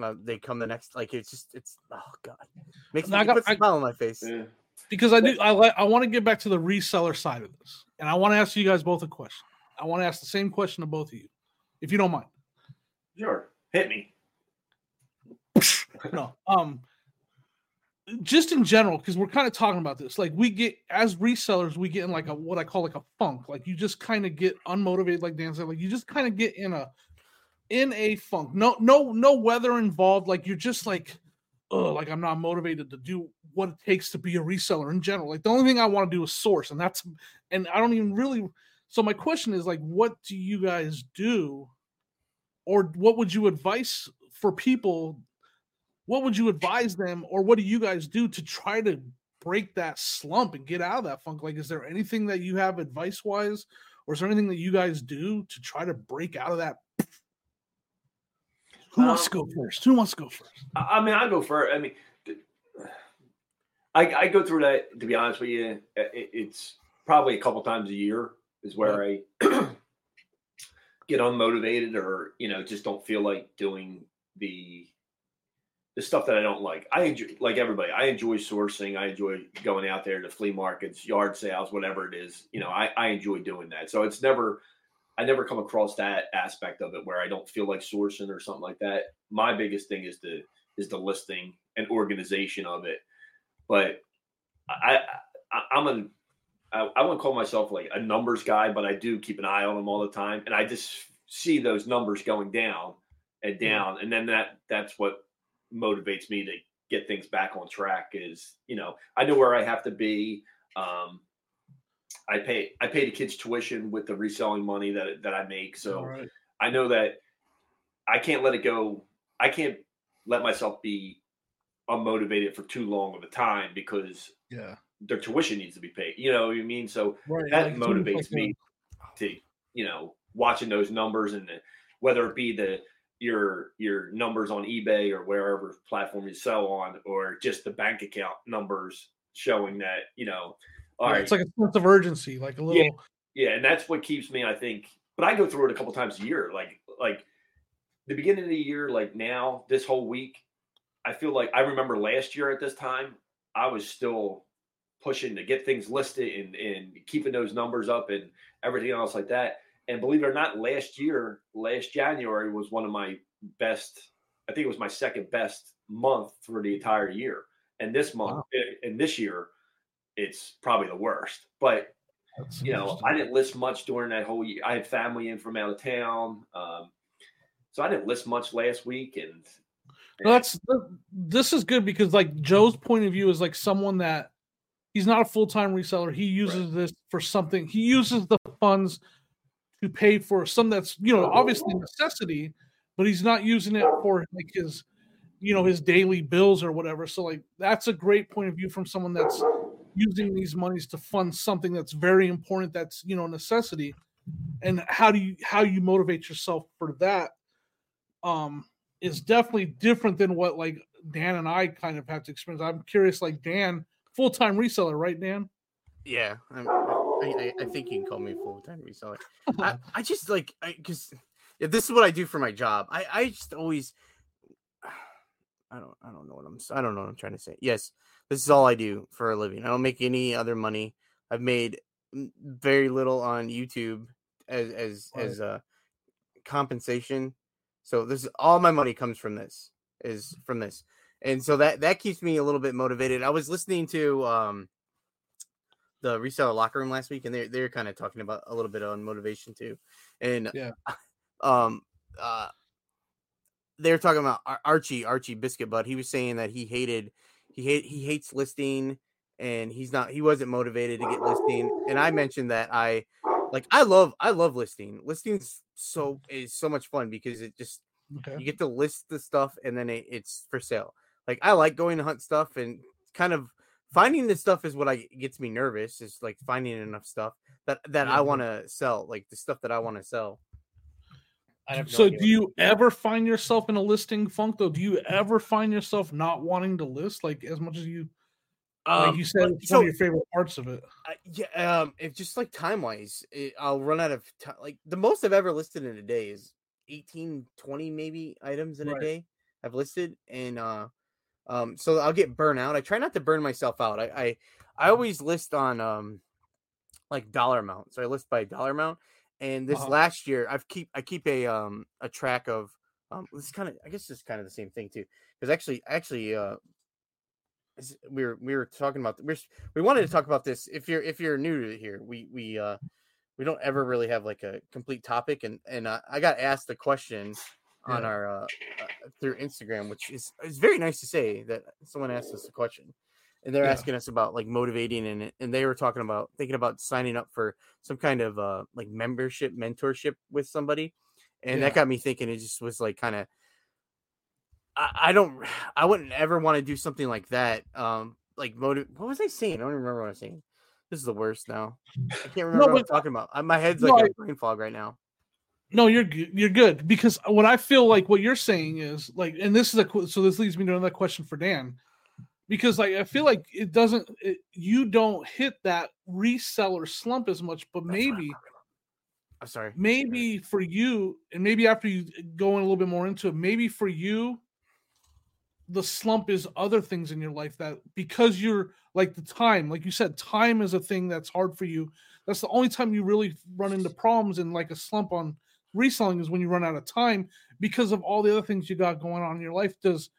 uh, they come the next like it's just it's oh god makes me Now I got- puts a I- smile on my face yeah. Because I do I like I want to get back to the reseller side of this, and I want to ask you guys both a question. I want to ask the same question to both of you, if you don't mind. Sure. Hit me. no um just in general because we're kind of talking about this like we get as resellers we get in like a what i call like a funk like you just kind of get unmotivated like dan said like you just kind of get in a in a funk no no no weather involved like you're just like oh like i'm not motivated to do what it takes to be a reseller in general. Like the only thing i want to do is source and that's and i don't even really so my question is like what do you guys do? Or what would you advise for people what would you advise them or what do you guys do to try to break that slump and get out of that funk? Like is there anything that you have advice wise or is there anything that you guys do to try to break out of that who wants to um, go first who wants to go first I I mean, I go first. I mean, I, I go through that. To be honest with you, it, it's probably a couple times a year is where I (clears throat) get unmotivated, or you know, just don't feel like doing the the stuff that I don't like. I enjoy, like everybody. I enjoy sourcing. I enjoy going out there to flea markets, yard sales, whatever it is. You know, I, I enjoy doing that. So it's never. I never come across that aspect of it where I don't feel like sourcing or something like that. My biggest thing is the is the listing and organization of it. But I, I I'm a I, I wouldn't call myself like a numbers guy, but I do keep an eye on them all the time, and I just see those numbers going down and down, and then that that's what motivates me to get things back on track. Is you know I know where I have to be. Um, I pay I pay the kids tuition with the reselling money that that I make, so. Right. I know that I can't let it go. I can't let myself be unmotivated for too long of a time because yeah their tuition needs to be paid. You know what I mean? So right that like, motivates me to, you know, watching those numbers and the, whether it be the your your numbers on eBay or wherever platform you sell on, or just the bank account numbers showing that you know, all Yeah, right, It's like a sense of urgency, like a little. yeah, and that's what keeps me. I think, but I go through it a couple times a year. Like like the beginning of the year, like now this whole week, I feel like I remember last year at this time, I was still pushing to get things listed and and keeping those numbers up and everything else like that. And believe it or not, last year, last January was one of my best. I think it was my second best month for the entire year. And this month, Wow. Eh, and this year, it's probably the worst. But That's you know. I didn't list much during that whole year. I had family in from out of town, um, so I didn't list much last week. And No, that's this is good because like Joe's point of view is like someone that he's not a full time reseller. He uses this for something. He uses the funds to pay for some that's you know obviously necessity, but he's not using it for like his you know his daily bills or whatever. So like that's a great point of view from someone that's using these monies to fund something that's very important. That's you know necessity. And how do you how you motivate yourself for that? Um, is definitely different than what like Dan and I kind of have to experience. I'm curious, like Dan, full time reseller, right, Dan? Yeah, I'm, I, I I think you can call me full time reseller. I, (laughs) I just like I because this is what I do for my job. I I just always I don't I don't know what I'm I don't know what I'm trying to say. Yes, this is all I do for a living. I don't make any other money. I've made very little on YouTube as as Right. as uh compensation. So this is all my money comes from this is from this. And so that that keeps me a little bit motivated. I was listening to um the reseller locker room last week and they they're kind of talking about a little bit on motivation too. And Yeah. (laughs) um uh they're talking about Archie Archie Biscuit Bud. He was saying that he hated he hate he hates listing and he's not he wasn't motivated to get listing. And I mentioned that I like I love I love listing. Listing's so is so much fun because it just Okay. you get to list the stuff and then it, it's for sale. Like I like going to hunt stuff and kind of finding the stuff is what I gets me nervous. Is like finding enough stuff that that Yeah. I want to sell, like the stuff that I want to sell. No So do you ever find yourself in a listing funk though? Do you ever find yourself not wanting to list like as much as you like Um, you said like, it's so- one of your favorite parts of it? I- yeah, um, if just like time wise, I'll run out of time. Like the most I've ever listed in a day is 18, 20 maybe items in Right. a day I've listed, and uh, um, so I'll get burnt out. I try not to burn myself out. I I, I always list on um, like dollar amount. So I list by dollar amount, and this Uh-huh. last year I've keep I keep a um a track of um this kind of I guess it's kind of the same thing too because actually actually uh we were we were talking about we're we wanted to talk about this if you're if you're new to here we we uh we don't ever really have like a complete topic and and uh, I got asked a question on Yeah. our uh, uh through Instagram which is it's very nice to say that someone asked us a question and they're Yeah. asking us about like motivating and and they were talking about thinking about signing up for some kind of uh like membership mentorship with somebody and Yeah. that got me thinking it just was like kind of I, I don't (sighs) I wouldn't ever want to do something like that. Um like motive what was I saying? I don't remember what I was saying. This is the worst now. I can't remember what I'm talking about. My head's No, like I- a brain fog right now. No, you're good. You're good because what I feel like what you're saying is like, and this is a so this leads me to another question for Dan, because like I feel like it doesn't, it, you don't hit that reseller slump as much, but maybe. I'm sorry. maybe for you, and maybe after you go in a little bit more into it, maybe for you, the slump is other things in your life that because you're like the time, like you said, time is a thing that's hard for you. That's the only time you really run into problems and like a slump on reselling is when you run out of time because of all the other things you got going on in your life. Does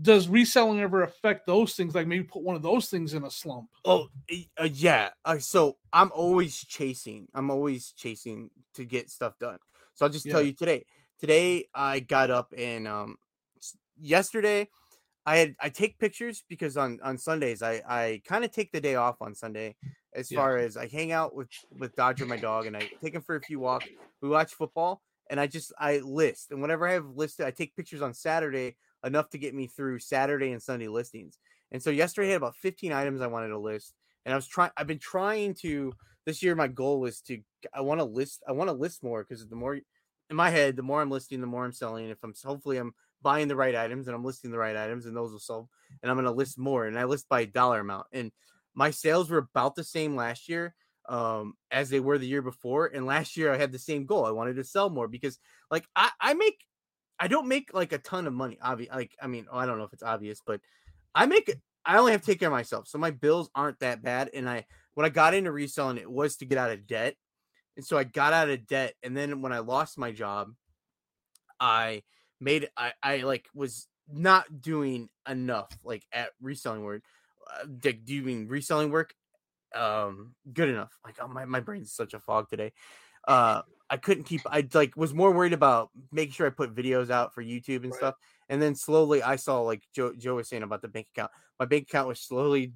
does reselling ever affect those things? Like maybe put one of those things in a slump. Oh uh, yeah. Uh, so I'm always chasing. I'm always chasing to get stuff done. So I'll just tell you today. Today I got up and um yesterday I had I take pictures because on on Sundays I I kind of take the day off on Sunday as Yeah. far as I hang out with with Dodger my dog and I take him for a few walks. We watch football and I just I list and whenever I have listed I take pictures on Saturday enough to get me through Saturday and Sunday listings. And so yesterday I had about 15 items I wanted to list and I was trying I've been trying to this year my goal is to I want to list I want to list more because the more in my head the more I'm listing the more I'm selling if I'm hopefully I'm buying the right items and I'm listing the right items and those will sell and I'm going to list more and I list by dollar amount and my sales were about the same last year um as they were the year before and last year I had the same goal I wanted to sell more because like I I make I don't make like a ton of money obvious like I mean I don't know if it's obvious but I make I only have to take care of myself so my bills aren't that bad and I when I got into reselling it was to get out of debt and so I got out of debt and then when I lost my job I made I I like was not doing enough like at reselling work uh, like doing reselling work? Um good enough like oh my, my brain's such a fog today uh i couldn't keep i like was more worried about making sure i put videos out for youtube and Right. stuff and then slowly i saw like joe joe was saying about the bank account my bank account was slowly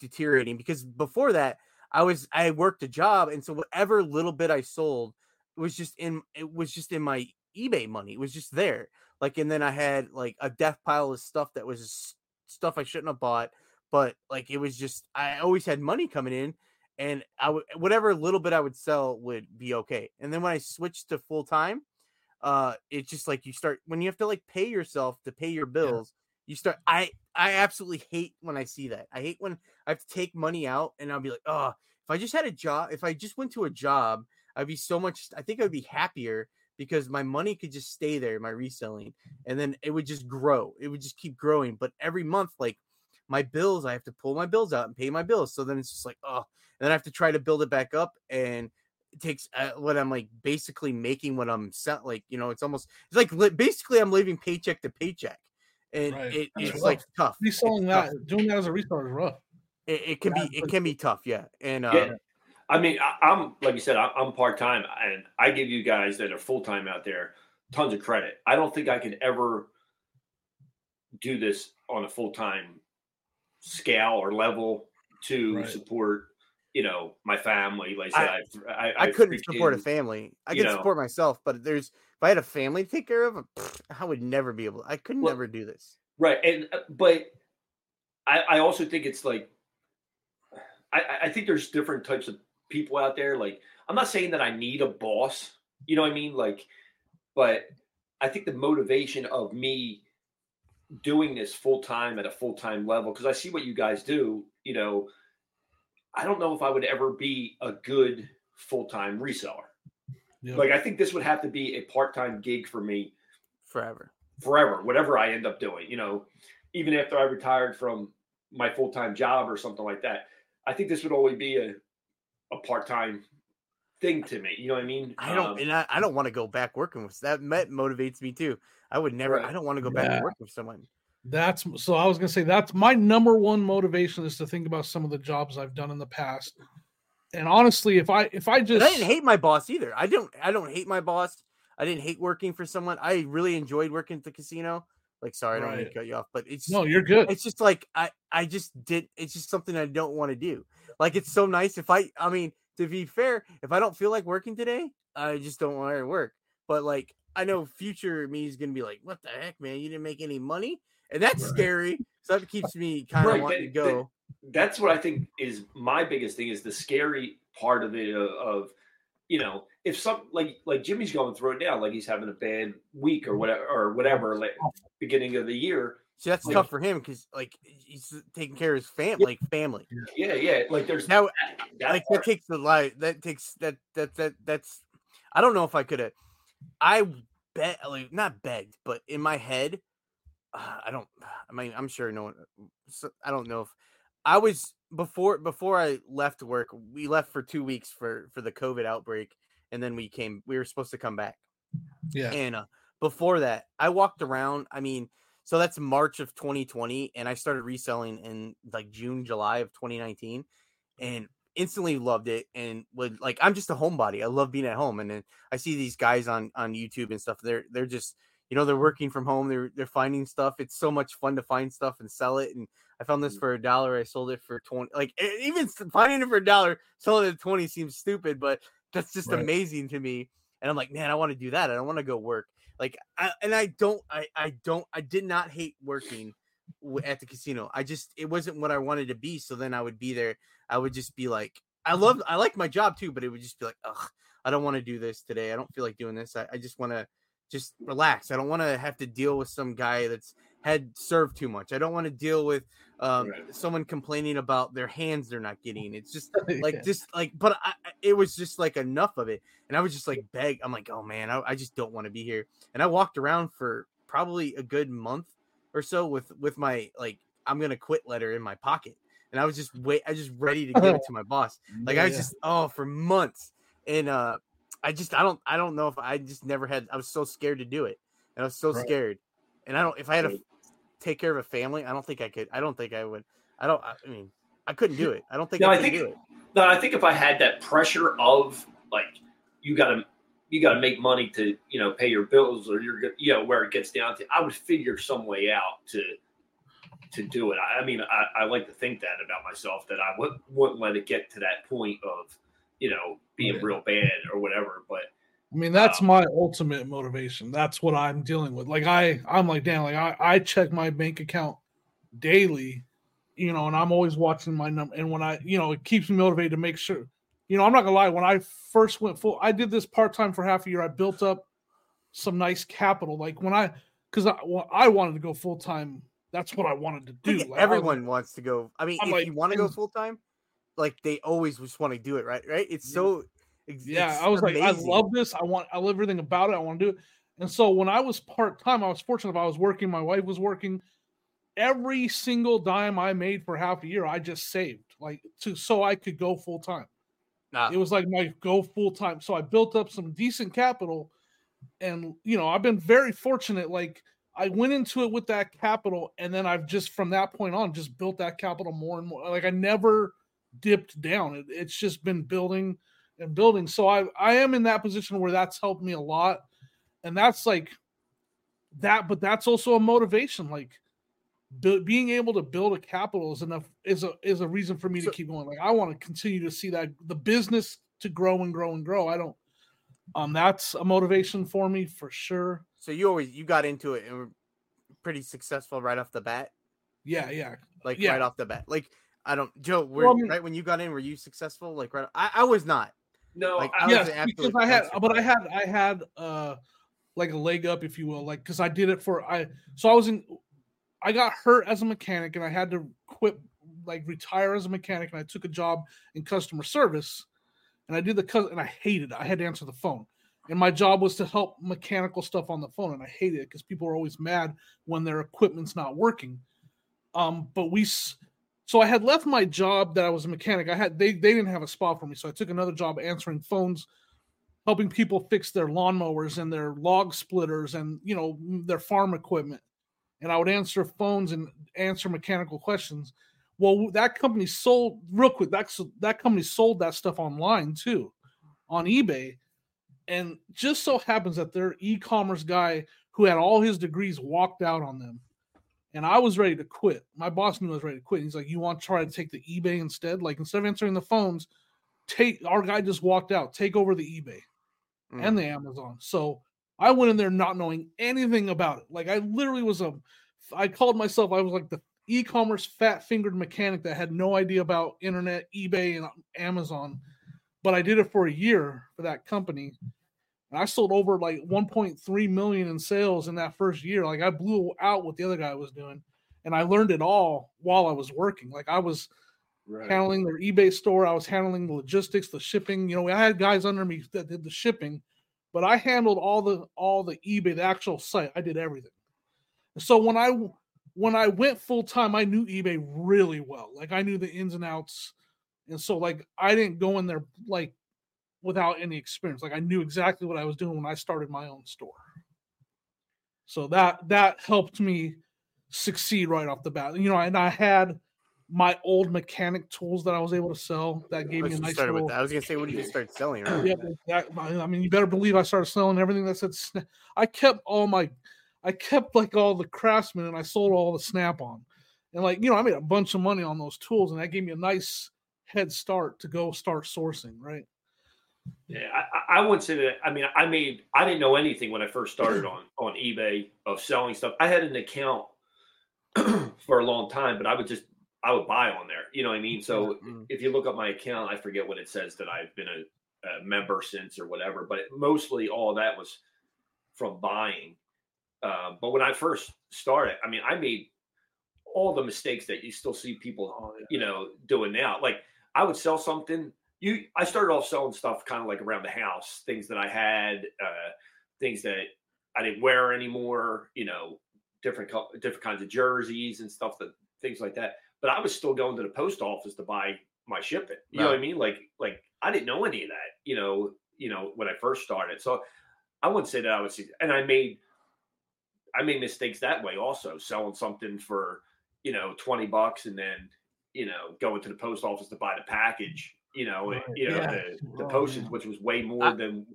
deteriorating because before that i was i worked a job and so whatever little bit i sold was just in it was just in my ebay money it was just there like and then i had like a death pile of stuff that was stuff i shouldn't have bought but like it was just i always had money coming in and i would whatever little bit i would sell would be okay and then when i switched to full time uh it's just like you start when you have to like pay yourself to pay your bills you start i i absolutely hate when i see that i hate when i have to take money out and i'll be like oh if i just had a job if i just went to a job i'd be so much i think i'd be happier because my money could just stay there my reselling and then it would just grow it would just keep growing but every month like my bills i have to pull my bills out and pay my bills so then it's just like oh and then i have to try to build it back up and it takes uh, what i'm like basically making what i'm set like you know it's almost it's like li- basically i'm living paycheck to paycheck and Right. it, it's rough. like tough Reselling It's tough. that, doing that as a reseller is rough. it, it can Yeah, be it can be tough yeah and uh, Yeah. I mean, I, I'm like you said, I, I'm part time, and I give you guys that are full time out there tons of credit. I don't think I could ever do this on a full time scale or level to Right. support, you know, my family. Like I said, I, I, I, have couldn't support a family. I could know. support myself, but there's if I had a family to take care of, pfft, I would never be able. I could Well, never do this. Right, and uh, but I, I also think it's like I, I- I think there's different types of people out there. Like I'm not saying that I need a boss, you know what I mean? Like, but I think the motivation of me doing this full time at a full time level because I see what you guys do. You know, I don't know if I would ever be a good full time reseller. Yeah. Like I think this would have to be a part time gig for me Forever. forever, whatever I end up doing, you know, even after I retired from my full time job or something like that. I think this would always be a, a part time thing to me. You know what I mean? I don't, Um, and I, I don't want to go back working with that. Met motivates me too. I would never. Right. I don't want to go back Yeah. and work with someone. That's so I was gonna say that's my number one motivation is to think about some of the jobs I've done in the past. And honestly, if I if I And just I didn't hate my boss either. I don't. I don't hate my boss. I didn't hate working for someone. I really enjoyed working at the casino. Like, sorry, I don't mean to cut you off, but it's no, you're good. it's just like I I just did it's just something I don't want to do. Like it's so nice if I I mean to be fair, if I don't feel like working today, I just don't want to work. But like I know future me is gonna be like, what the heck, man? You didn't make any money, and that's Right. scary. So that keeps me kind of Right, wanting to that- that- go. that's what I think is my biggest thing is the scary part of it uh, of you know if some like like Jimmy's going through it now like he's having a bad week or whatever or whatever like beginning of the year See, that's like- tough for him because like he's taking care of his fam like family. yeah yeah like there's Now that like part. that takes the life that takes that that that that's i don't know if i could have i bet like not begged but in my head uh, i don't (sighs) i mean i'm sure no one i don't know if i was before before i left work we left for two weeks for for the covid outbreak and then we came we were supposed to come back yeah. and uh, before that, I walked around. I mean, so that's March of 2020, and I started reselling in like June, July of 2019, and instantly loved it. And would like, I'm just a homebody. I love being at home, and then I see these guys on on YouTube and stuff. They're they're just you know they're working from home. They're they're finding stuff. It's so much fun to find stuff and sell it. And I found this mm. for a dollar. I sold it for 20. Like even finding it for a dollar, selling it at 20 seems stupid, but that's just Right. amazing to me and I'm like, man, I want to do that. I don't want to go work. Like, I, and I don't, I, I don't, I did not hate working at the casino. I just, it wasn't what I wanted to be. So then I would be there. I would just be like, I love, I like my job too, but it would just be like, ugh, I don't want to do this today. I don't feel like doing this. I, I just want to just relax. I don't want to have to deal with some guy that's had served too much. I don't want to deal with um, Right. someone complaining about their hands they're not getting. It's just (laughs) like Yeah. just like, but I, it was just like enough of it, and I was just like beg. I'm like, oh man, I, I just don't want to be here. And I walked around for probably a good month or so with with my like I'm gonna quit letter in my pocket, and I was just wait, I just ready to give it (laughs) to my boss. Like I was Yeah. just oh for months, and uh, I just I don't I don't know if I just never had. I was so scared to do it, and I was so Right. scared, and I don't if I had to take care of a family, I don't think I could. I don't think I would. I don't. I mean, I couldn't do it. I don't think No, I I think- do it. No, I think if I had that pressure of like you got to you got to make money to you know pay your bills or you're you know where it gets down to, I would figure some way out to to do it. I, I mean, I, I like to think that about myself that I would, wouldn't let it get to that point of you know being Right. real bad or whatever. But I mean, that's Um, my ultimate motivation. That's what I'm dealing with. Like I, I'm like Dan. Like I, I check my bank account daily, you know, and I'm always watching my number. And when I, you know, it keeps me motivated to make sure. You know, I'm not gonna lie. When I first went full, I did this part time for half a year. I built up some nice capital. Like when I, because I, well, I wanted to go full time. That's what I wanted to do. Like, I was everyone wants to go. I mean, I'm if like, you want to go full time, like they always just want to do it, right? Right? It's so. it's- yeah i was like i love this i want i love everything about it i want to do it and so when i was part-time i was fortunate If i was working my wife was working every single dime i made for half a year i just saved like to so i could go full-time Nah, it was like my go full-time so i built up some decent capital and you know i've been very fortunate like i went into it with that capital and then i've just from that point on just built that capital more and more like i never dipped down. It, it's just been building and building so i i am in that position where that's helped me a lot and that's like that but that's also a motivation like bu- being able to build a capital is enough is a is a reason for me So- to keep going like i want to continue to see that the business to grow and grow and grow i don't um that's a motivation for me for sure so you always you got into it and were pretty successful right off the bat, yeah yeah like Yeah. right off the bat. Like I don't, Joe. Were Well, I mean- right when you got in, were you successful? like right? I, I was not. no, Like, I, was yes an because i had but i had i had uh like a leg up if you will like because i did it for i so i was in i got hurt as a mechanic and i had to quit like retire as a mechanic and i took a job in customer service. And i did the cus- and i hated it. I had to answer the phone. And my job was to help mechanical stuff on the phone and i hated it because people are always mad when their equipment's not working. Um but we so i had left my job that i was a mechanic. I had they they didn't have a spot for me. So i took another job answering phones helping people fix their lawnmowers and their log splitters and you know their farm equipment and i would answer phones and answer mechanical questions. Well that company sold real quick that's that company sold that stuff online too on ebay. And just so happens that their e-commerce guy who had all his degrees walked out on them. And i was ready to quit. My boss knew i was ready to quit. He's like you want to try to take the ebay instead? Like instead of answering the phones take our guy just walked out. Take over the ebay Mm. and the Amazon. So I went in there not knowing anything about it. Like I literally was a, I called myself, I was like the e-commerce fat fingered mechanic that had no idea about internet, eBay, and Amazon. But I did it for a year for that company. And I sold over like 1.3 million in sales in that first year. Like I blew out what the other guy was doing. And I learned it all while I was working. Like I was right. handling their eBay store. I was handling the logistics, the shipping. You know, I had guys under me that did the shipping, but I handled all the all the eBay, the actual site. I did everything. So when I when I went full time, I knew eBay really well. Like I knew the ins and outs, and so like I didn't go in there like without any experience. Like I knew exactly what I was doing when I started my own store. So that that helped me succeed right off the bat. You know, and I had my old mechanic tools that I was able to sell. That gave me a nice started with that. I was gonna say, what did you start selling? Right? Yeah, that, I mean, you better believe I started selling everything that said. Sna- I kept all my, I kept like all the Craftsman, and I sold all the Snap on, and like you know, I made a bunch of money on those tools, and that gave me a nice head start to go start sourcing. Right. Yeah, I, I I wouldn't say that. I mean, I made I didn't know anything when I first started on on eBay of selling stuff. I had an account (clears throat) for a long time, but I would just I would buy on there. You know what I mean? So Mm. if you look up my account, I forget what it says that I've been a, a member since or whatever. But it, mostly all that was from buying. Uh, but when I first started, I mean, I made all the mistakes that you still see people, Oh, you know, doing now. Like I would sell something. You, I started off selling stuff kind of like around the house, things that I had, uh, things that I didn't wear anymore. You know, different different kinds of jerseys and stuff that things like that. But I was still going to the post office to buy my shipping. You know what I mean? Like like I didn't know any of that. You know, you know when I first started. So I wouldn't say that I was, and I made I made mistakes that way also, selling something for you know twenty bucks and then you know going to the post office to buy the package. You know, Right. you know Yeah. the the Oh, postage, which was way more I- than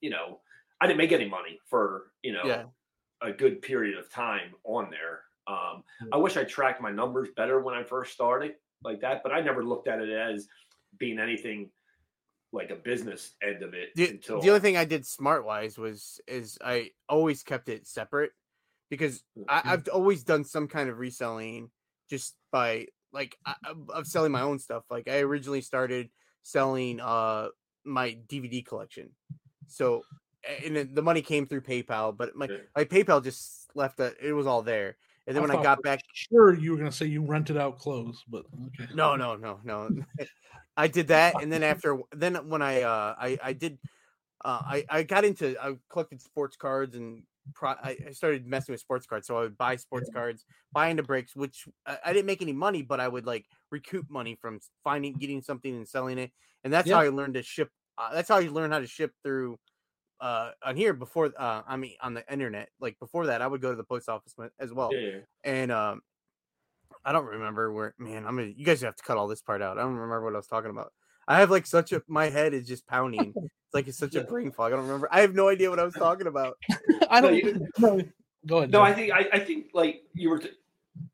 you know. I didn't make any money for you know Yeah. a good period of time on there. Um, Yeah. I wish I tracked my numbers better when I first started like that, but I never looked at it as being anything like a business end of it The, until the only thing I did smart wise was is I always kept it separate because I, Mm-hmm. I've always done some kind of reselling just by like I, of- of selling my own stuff. Like I originally started selling uh my DVD collection, so and the money came through PayPal, but my Yeah. my PayPal just left it. It was all there, and then I when I got back, Sure, you were gonna say you rented out clothes, but okay. no, no, no, no. (laughs) I did that, and then after, then when I, uh, I, I did, uh, I, I got into, I collected sports cards and pro, I, I started messing with sports cards. So I would buy sports cards, buy into breaks, which I, I didn't make any money, but I would like recoup money from finding, getting something and selling it, and that's how I learned to ship. Uh, that's how you learn how to ship through. Uh, on here before, uh, I mean, on the internet. Like before that, I would go to the post office as well Yeah, yeah. and um I don't remember where man, I'm gonna you guys have to cut all this part out. I don't remember what I was talking about. I have like such a my head is just pounding. It's like it's such a (laughs) brain fog. I don't remember. I have no idea what I was talking about. (laughs) I No, don't. you- no, go ahead. No, Joe. I think I, I think like you were t-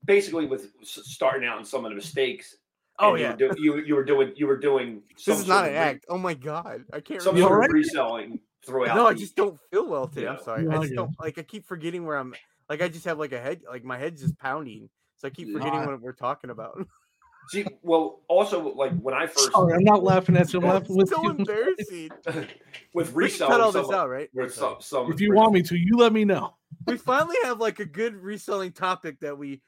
basically with starting out in some of the mistakes. Oh and you yeah. were do- you you were doing you were doing. This is not an of re- act. Oh my god. I can't Some You remember. sort of alright? Reselling throughout. No, I just don't feel well today. I'm sorry. No, I I just get don't like I keep forgetting where I'm like I just have like a head like my head's just pounding. So I keep forgetting Nah. what we're talking about. (laughs) See, well, also like when I first Sorry, I'm not laughing at you. I'm laughing with It's so you. (laughs) embarrassing. (laughs) with We can cut all reselling this some, out, right? I'm with sorry. some, some If you want me to, you let me know. we finally have like a good reselling topic that we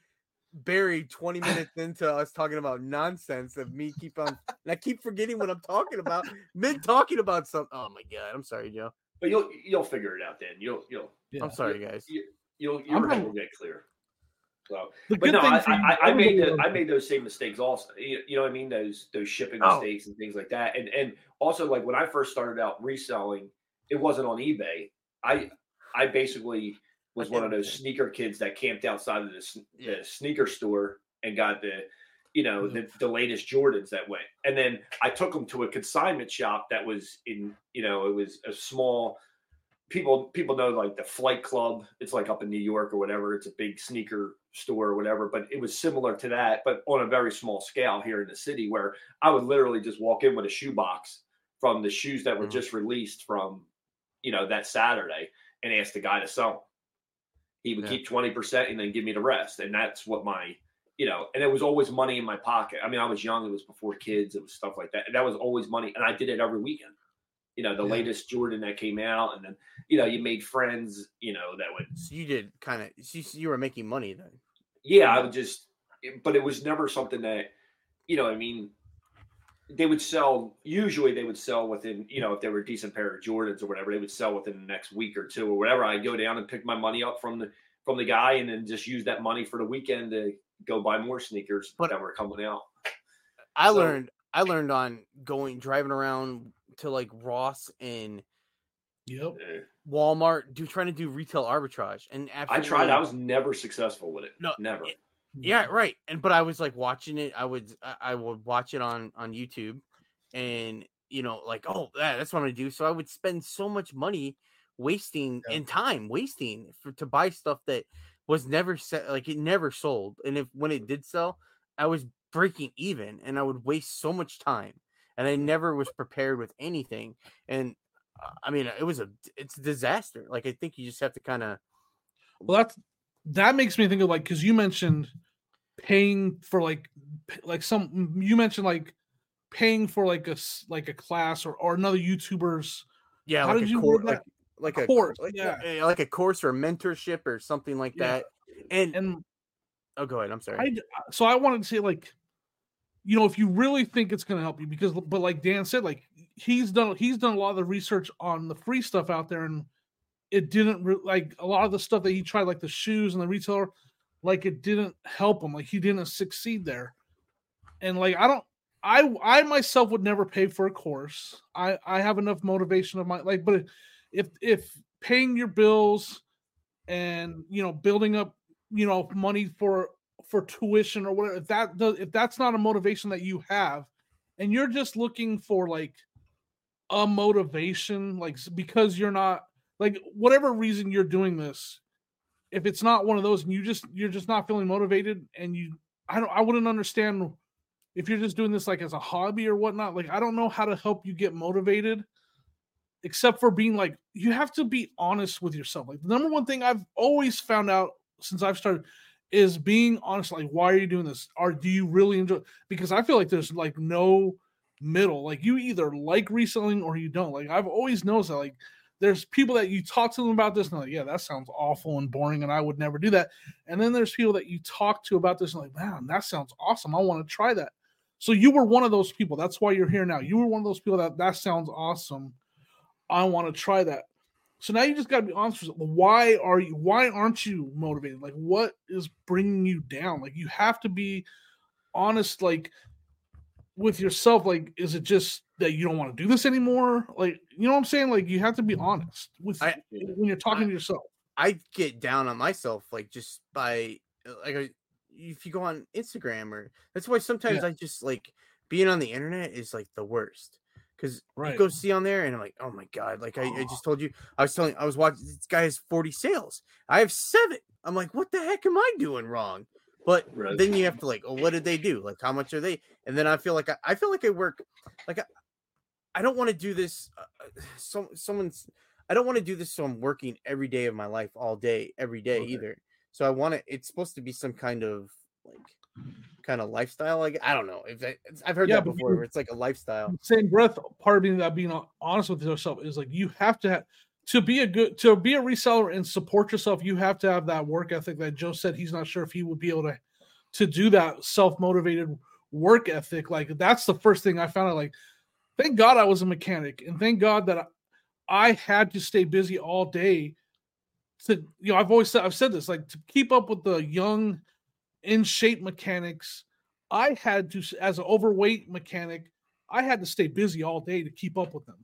buried 20 (laughs) minutes into us talking about nonsense of me keep on (laughs) and I keep forgetting what I'm talking about mid talking about something. Oh my god, I'm sorry, Joe. but you'll you'll figure it out then. You'll you'll Yeah. I'm sorry, guys. you, you'll I'm your head not- will get clear. So, The but good no, thing I, I, I made the, I made those same mistakes also. You, you know what I mean? Those those shipping Oh. mistakes and things like that. And and also like when I first started out reselling, it wasn't on eBay. I I basically was one of those sneaker kids that camped outside of the, Yeah. the sneaker store and got the you know the, the latest Jordans that went. And then I took them to a consignment shop that was in you know it was a small people people know like the flight club it's like up in new york or whatever it's a big sneaker store or whatever but it was similar to that but on a very small scale here in the city where i would literally just walk in with a shoebox from the shoes that were Mhm. just released from you know that saturday and ask the guy to sell them he would Yeah. keep 20% and then give me the rest and that's what my you know and it was always money in my pocket i mean i was young it was before kids it was stuff like that and that was always money and i did it every weekend you know the Yeah. latest jordan that came out and then you know you made friends you know that would So you did kind of you, you were making money then. yeah i would just but it was never something that you know i mean they would sell usually they would sell within you know if they were a decent pair of jordans or whatever they would sell within the next week or two or whatever I'd go down and pick my money up from the from the guy and then just use that money for the weekend to go buy more sneakers But- that were coming out I So- learned I learned on going driving around to like Ross and Yep. Walmart, do trying to do retail arbitrage. And after i tried i was never successful with it No, never it- Yeah, right. And but I was like watching it. I would I- would watch it on on YouTube, and you know, like oh yeah, that's what I'm gonna do. So I would spend so much money wasting Yeah. and time wasting for to buy stuff that was never set like it never sold. And if when it did sell, I was breaking even, and I would waste so much time, and I never was prepared with anything. And uh, I mean, it was a it's a disaster. Like I think you just have to kind of Well, that's that makes me think of like because you mentioned paying for like like some you mentioned like paying for like a like a class or or another YouTuber's yeah. How like did a you that? like like A a, course, like, yeah. uh, like a course or mentorship or something like Yeah. that. And, And oh, go ahead. I'm sorry. I so I wanted to say like, you know, if you really think it's going to help you, because but like Dan said, like he's done he's done a lot of the research on the free stuff out there, and it didn't re- like a lot of the stuff that he tried, like the shoes and the retailer, like it didn't help him. Like he didn't succeed there, and like I don't. I I myself would never pay for a course. I I have enough motivation of my like, but if if paying your bills and you know building up you know money for for tuition or whatever if that does if that's not a motivation that you have and you're just looking for like a motivation like because you're not like whatever reason you're doing this if it's not one of those and you just you're just not feeling motivated and you i don't i wouldn't understand if you're just doing this like as a hobby or whatnot like i don't know how to help you get motivated except for being like you have to be honest with yourself. Like the number one thing i've always found out since i've started is being honest like why are you doing this? Or do you really enjoy because i feel like there's like no middle. Like you either like reselling or you don't. Like i've always noticed that like there's people that you talk to them about this and they're like yeah that sounds awful and boring and i would never do that and then there's people that you talk to about this and like man that sounds awesome i want to try that so you were one of those people that's why you're here now you were one of those people that that sounds awesome i want to try that so now you just got to be honest with yourself. Why are you? Why aren't you motivated? Like, what is bringing you down? Like, you have to be honest, like with yourself. Like, is it just that you don't want to do this anymore? Like, you know what I'm saying? Like, you have to be honest with I- when you're talking I- to yourself. I get down on myself like just by uh, like if you go on Instagram or that's why sometimes I just like being on the internet is like the worst because Right. you go see on there and I'm like oh my god like I, I just told you I was telling I was watching this guy has 40 sales I have seven I'm like what the heck am I doing wrong but Right. then you have to like oh what did they do like how much are they and then I feel like I, I feel like I work like I, I don't want to do this uh, uh, so someone's I don't want to do this so I'm working every day of my life all day, every day Okay. either. So I want it. It's supposed to be some kind of like kind of lifestyle. Like I don't know if I, I've heard Yeah, that before. you- Where it's like a lifestyle. same breath, part of being that being honest with yourself is like you have to have to be a good to be a reseller and support yourself. You have to have that work ethic that Joe said he's not sure if he would be able to to do that self motivated work ethic. Like that's the first thing I found out. Like, thank God I was a mechanic, and thank God that I, I had to stay busy all day. To you know, I've always said I've said this like to keep up with the young, in shape mechanics. I had to, as an overweight mechanic, I had to stay busy all day to keep up with them.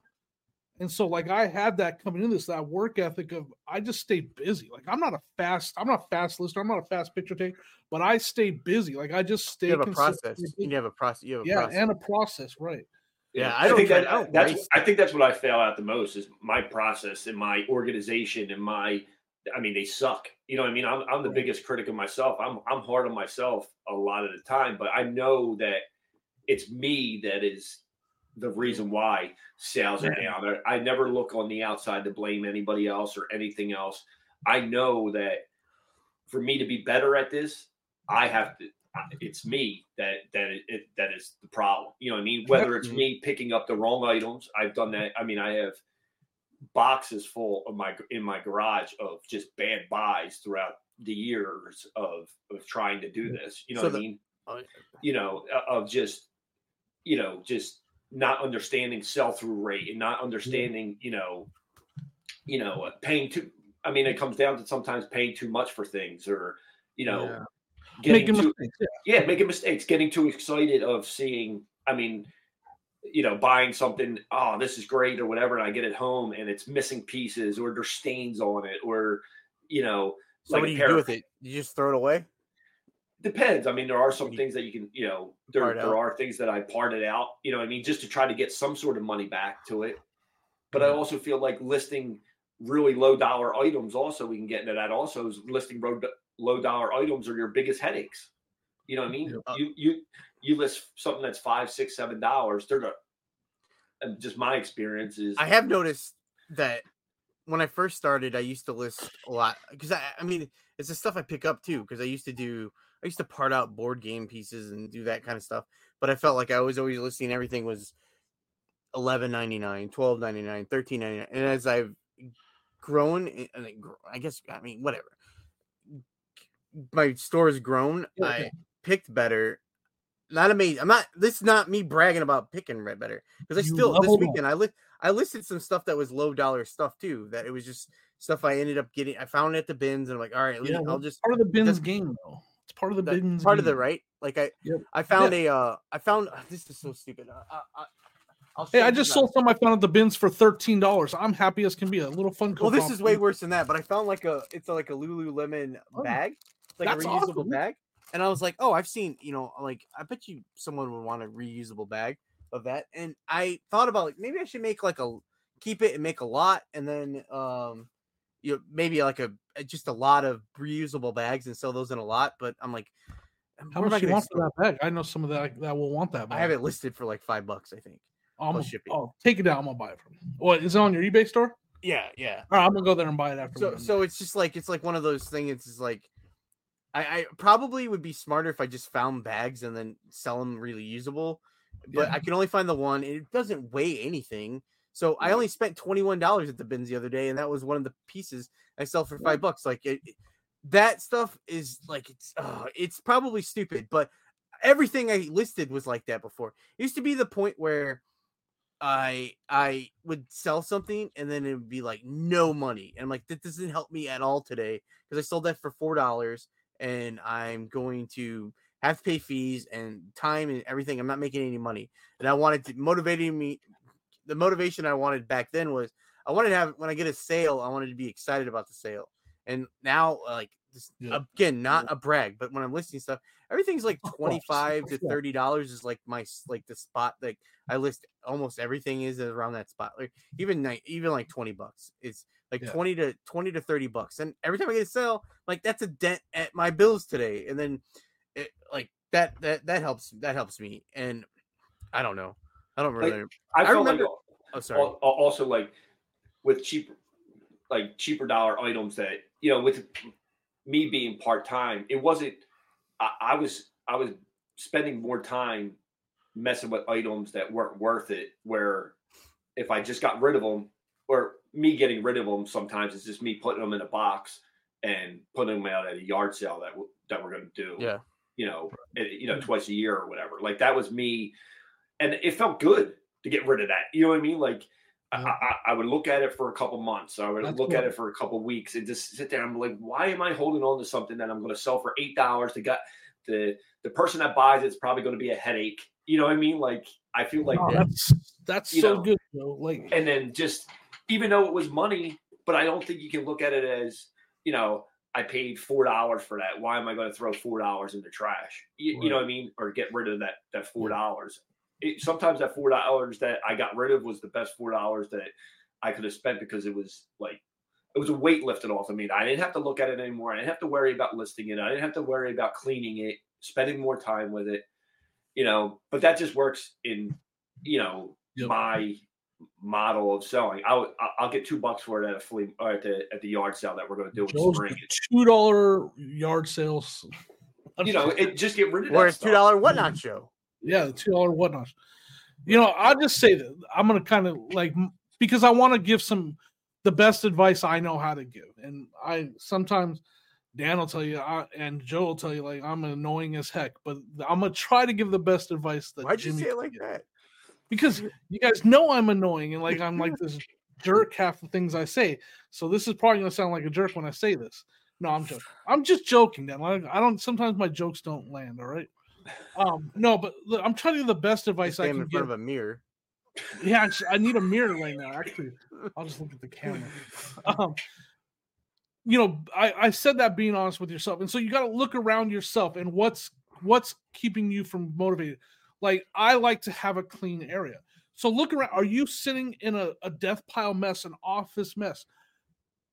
And so, like, I had that coming into this, that work ethic of I just stay busy. Like, I'm not a fast, I'm not a fast listener, I'm not a fast picture taker, but I stay busy. Like, I just stay You have a process. busy. You have a process. You have a yeah, process. and a process, right? Yeah, I don't think try- that I that's race. I think that's what I fail at the most is my process and my organization and my I mean they suck. You know what I mean? I'm I'm the Right. biggest critic of myself. I'm I'm hard on myself a lot of the time, but I know that it's me that is the reason why sales are down. I, I never look on the outside to blame anybody else or anything else. I know that for me to be better at this, I have to it's me that that it, that is the problem. You know what I mean? Whether it's me picking up the wrong items, I've done that. I mean, I have boxes full of my in my garage of just bad buys throughout the years of of trying to do this. You know So what the- I mean? You know, of just you know just not understanding sell through rate and not understanding you know you know uh, paying too. I mean, it comes down to sometimes paying too much for things or you know Yeah. getting Making too mistakes. Yeah. yeah, making mistakes, getting too excited of seeing. I mean, you know, buying something. Oh, this is great or whatever, and I get it home and it's missing pieces or there's stains on it or you know. So like what do you do with it? You just throw it away? Depends. I mean, there are some things that you can, you know, there, there are things that I parted out, you know, what I mean, just to try to get some sort of money back to it. But I also feel like listing really low dollar items, also, we can get into that also, is listing low, low dollar items are your biggest headaches. You know what I mean? Yeah. You, you, you list something that's five, six, seven dollars. They're the, uh, just my experience is, I have noticed that when I first started, I used to list a lot because I, I mean, it's the stuff I pick up too. Because I used to do, I used to part out board game pieces and do that kind of stuff. But I felt like I was always listing everything was eleven ninety nine, twelve ninety nine, thirteen ninety nine, and as I've grown. i- I think gr- I guess I mean whatever. My store has grown. I picked better. Not amazing. I'm not. This is not me bragging about picking red better because I You still this weekend I li- I listed some stuff that was low dollar stuff too. That it was just stuff I ended up getting. I found it at the bins and I'm like, all right, Yeah, I'll just Part of the bins game, though. Part of the bins. part of the right. Like I, Yep. I found a, uh, I found this is so stupid. Uh, I, I, I'll Hey, I just sold some I found at the bins for thirteen dollars. I'm happy as can be. A little fun. Well, this is way worse than that. But I found like a, it's like a Lululemon Oh, bag, it's like a reusable awesome. bag. And I was like, oh, I've seen, you know, like I bet you someone would want a reusable bag of that. And I thought about like maybe I should make like a keep it and make a lot, and then um, you know, maybe like a a- just a lot of reusable bags and sell those in a lot. But I'm like, um, How I much do you want for that bag? I know some of that that will want that. Bag. I have it listed for like five bucks, I think. I'm gonna, shipping. oh, take it down. I'm gonna buy it from. you. What is it on your eBay store? Yeah, yeah. All right, I'm gonna go there and buy it after. so so it's just like it's like one of those things it's like I, I probably would be smarter if i just found bags and then sell them really usable but Yeah. i can only find the one it doesn't weigh anything so i only spent $21 at the bins the other day and that was one of the pieces i sell for five bucks like it, it- that stuff is like it's uh, it's probably stupid but everything i listed was like that before it used to be the point where I I would sell something and then it would be like no money. And I'm like, that doesn't help me at all today because I sold that for four dollars and I'm going to have to pay fees and time and everything. I'm not making any money. And I wanted to motivating me the motivation I wanted back then was I wanted to have when I get a sale, I wanted to be excited about the sale. And now uh, like this, Yeah. again, not a brag, but when I'm listing stuff, everything's like twenty five to thirty dollars is like my like the spot like I list almost everything is around that spot. Like even ni- even like 20 bucks. It's like Yeah. 20 to 20 to 30 bucks. And every time I get a sale, like that's a dent at my bills today. And then it like that that that helps that helps me. And I don't know. I don't Like, really I, I felt remember- like oh sorry. al- al- also like with cheap like cheaper dollar items that you know with me being part-time it wasn't I, I was i was spending more time messing with items that weren't worth it where if i just got rid of them or me getting rid of them sometimes it's just me putting them in a box and putting them out at a yard sale that that we're going to do Yeah. you know eh, you know twice a year or whatever like that was me and it felt good to get rid of that you know what i mean like I, I, I would look at it for a couple months. I would That's look at it for a couple weeks and just sit there. I'm like, why am I holding on to something that I'm going to sell for eight dollars? The guy, the the person that buys it's probably going to be a headache. You know what I mean? Like I feel like, Oh, that. that's that's so know. good, though. Like and then just even though it was money, but I don't think you can look at it as you know. I paid four dollars for that. Why am I going to throw four dollars in the trash? You, you know what I mean? Or get rid of that that four dollars. It, sometimes that four dollars that I got rid of was the best four dollars that I could have spent because it was like it was a weight lifted off of me. I didn't have to look at it anymore. I didn't have to worry about listing it. I didn't have to worry about cleaning it, spending more time with it. You know, but that just works in you know Yep. my model of selling. I would I- I'll get two bucks for it at a flea or at the at the yard sale that we're going to do in Joe's spring. two dollar yard sales. You know, it just get rid of or that it's two dollar whatnot show. Yeah, the two dollar whatnot. You know, I'll just say that I'm gonna kind of like because I want to give some the best advice I know how to give, and I sometimes Dan will tell you I, and Joe will tell you like I'm annoying as heck, but I'm gonna try to give the best advice that Why'd you say it like that? because you guys know I'm annoying and like I'm like this jerk half the things I say. So this is probably gonna sound like a jerk when I say this. No, I'm joking. I'm just joking, Dan. Like, I don't. Sometimes my jokes don't land. All right. Um, no, but look, I'm trying to give the best advice I can in front give. of a mirror. Yeah, I need a mirror right now. (laughs) Actually, I'll just look at the camera. Um, you know, I, I said that being honest with yourself, and so you got to look around yourself and what's what's keeping you from motivated. Like I like to have a clean area, so look around. Are you sitting in a, a death pile mess, an office mess?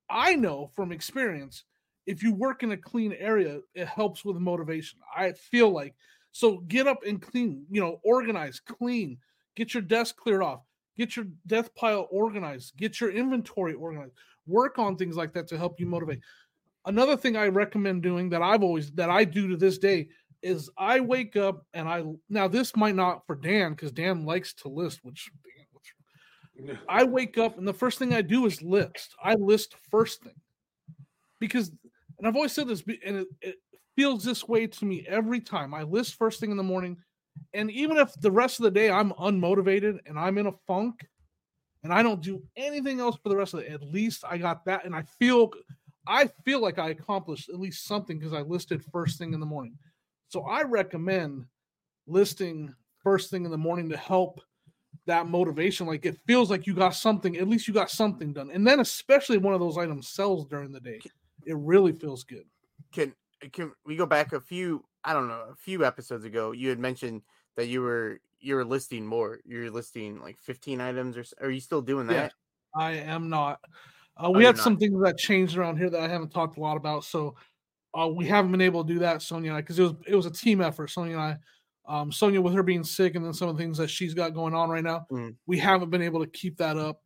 I know from experience, if you work in a clean area, it helps with motivation. I feel like so. Get up and clean. You know, organize, clean get your desk cleared off get your death pile organized get your inventory organized work on things like that to help you motivate another thing i recommend doing that i've always that i do to this day is i wake up and i now this might not for dan because dan likes to list which (laughs) I wake up and the first thing I do is list. I list first thing because, and I've always said this, and it, it feels this way to me every time. I list first thing in the morning, and even if the rest of the day I'm unmotivated and I'm in a funk, and I don't do anything else for the rest of the, at least I got that, and I feel, I feel like I accomplished at least something because I listed first thing in the morning. So I recommend listing first thing in the morning to help that motivation. Like it feels like you got something, at least you got something done. And then especially one of those items sells during the day. It really feels good. Can can we go back a few I don't know, a few episodes ago, you had mentioned that you were you were listing more. You're listing like 15 items or are you still doing that? Yeah, I am not. Uh, oh, we oh, had some things that changed around here that I haven't talked a lot about. So uh, we haven't been able to do that, Sonia and I, because it was it was a team effort. Sonia and I um, Sonia, with her being sick and then some of the things that she's got going on right now, mm. we haven't been able to keep that up.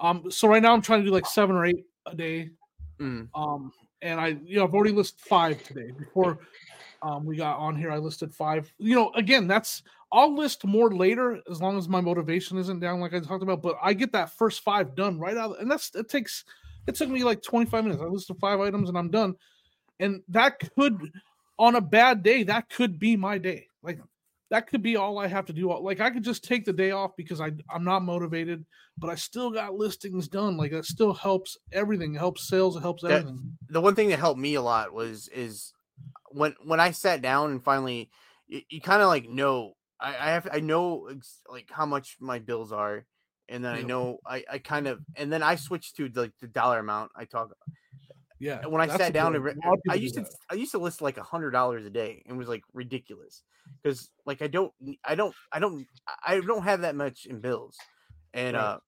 Um, so right now I'm trying to do like seven or eight a day. Mm. Um, and I, you know, I've already listed five today. Before um, we got on here, I listed five. You know, again, that's I'll list more later as long as my motivation isn't down, like I talked about. But I get that first five done right out, and that's it takes. It took me like 25 minutes. I listed five items and I'm done. And that could, on a bad day, that could be my day. Like that could be all I have to do. Like I could just take the day off because I I'm not motivated, but I still got listings done. Like that still helps everything. It helps sales. It helps everything. That, the one thing that helped me a lot was is when when I sat down and finally you, you kind of like know I, I have I know like how much my bills are, and then yeah. I know I I kind of and then I switched to like the dollar amount I talk yeah. When I sat down and I used to I used to list like a hundred dollars a day and it was like ridiculous because like I don't I don't I don't I don't have that much in bills, and right. uh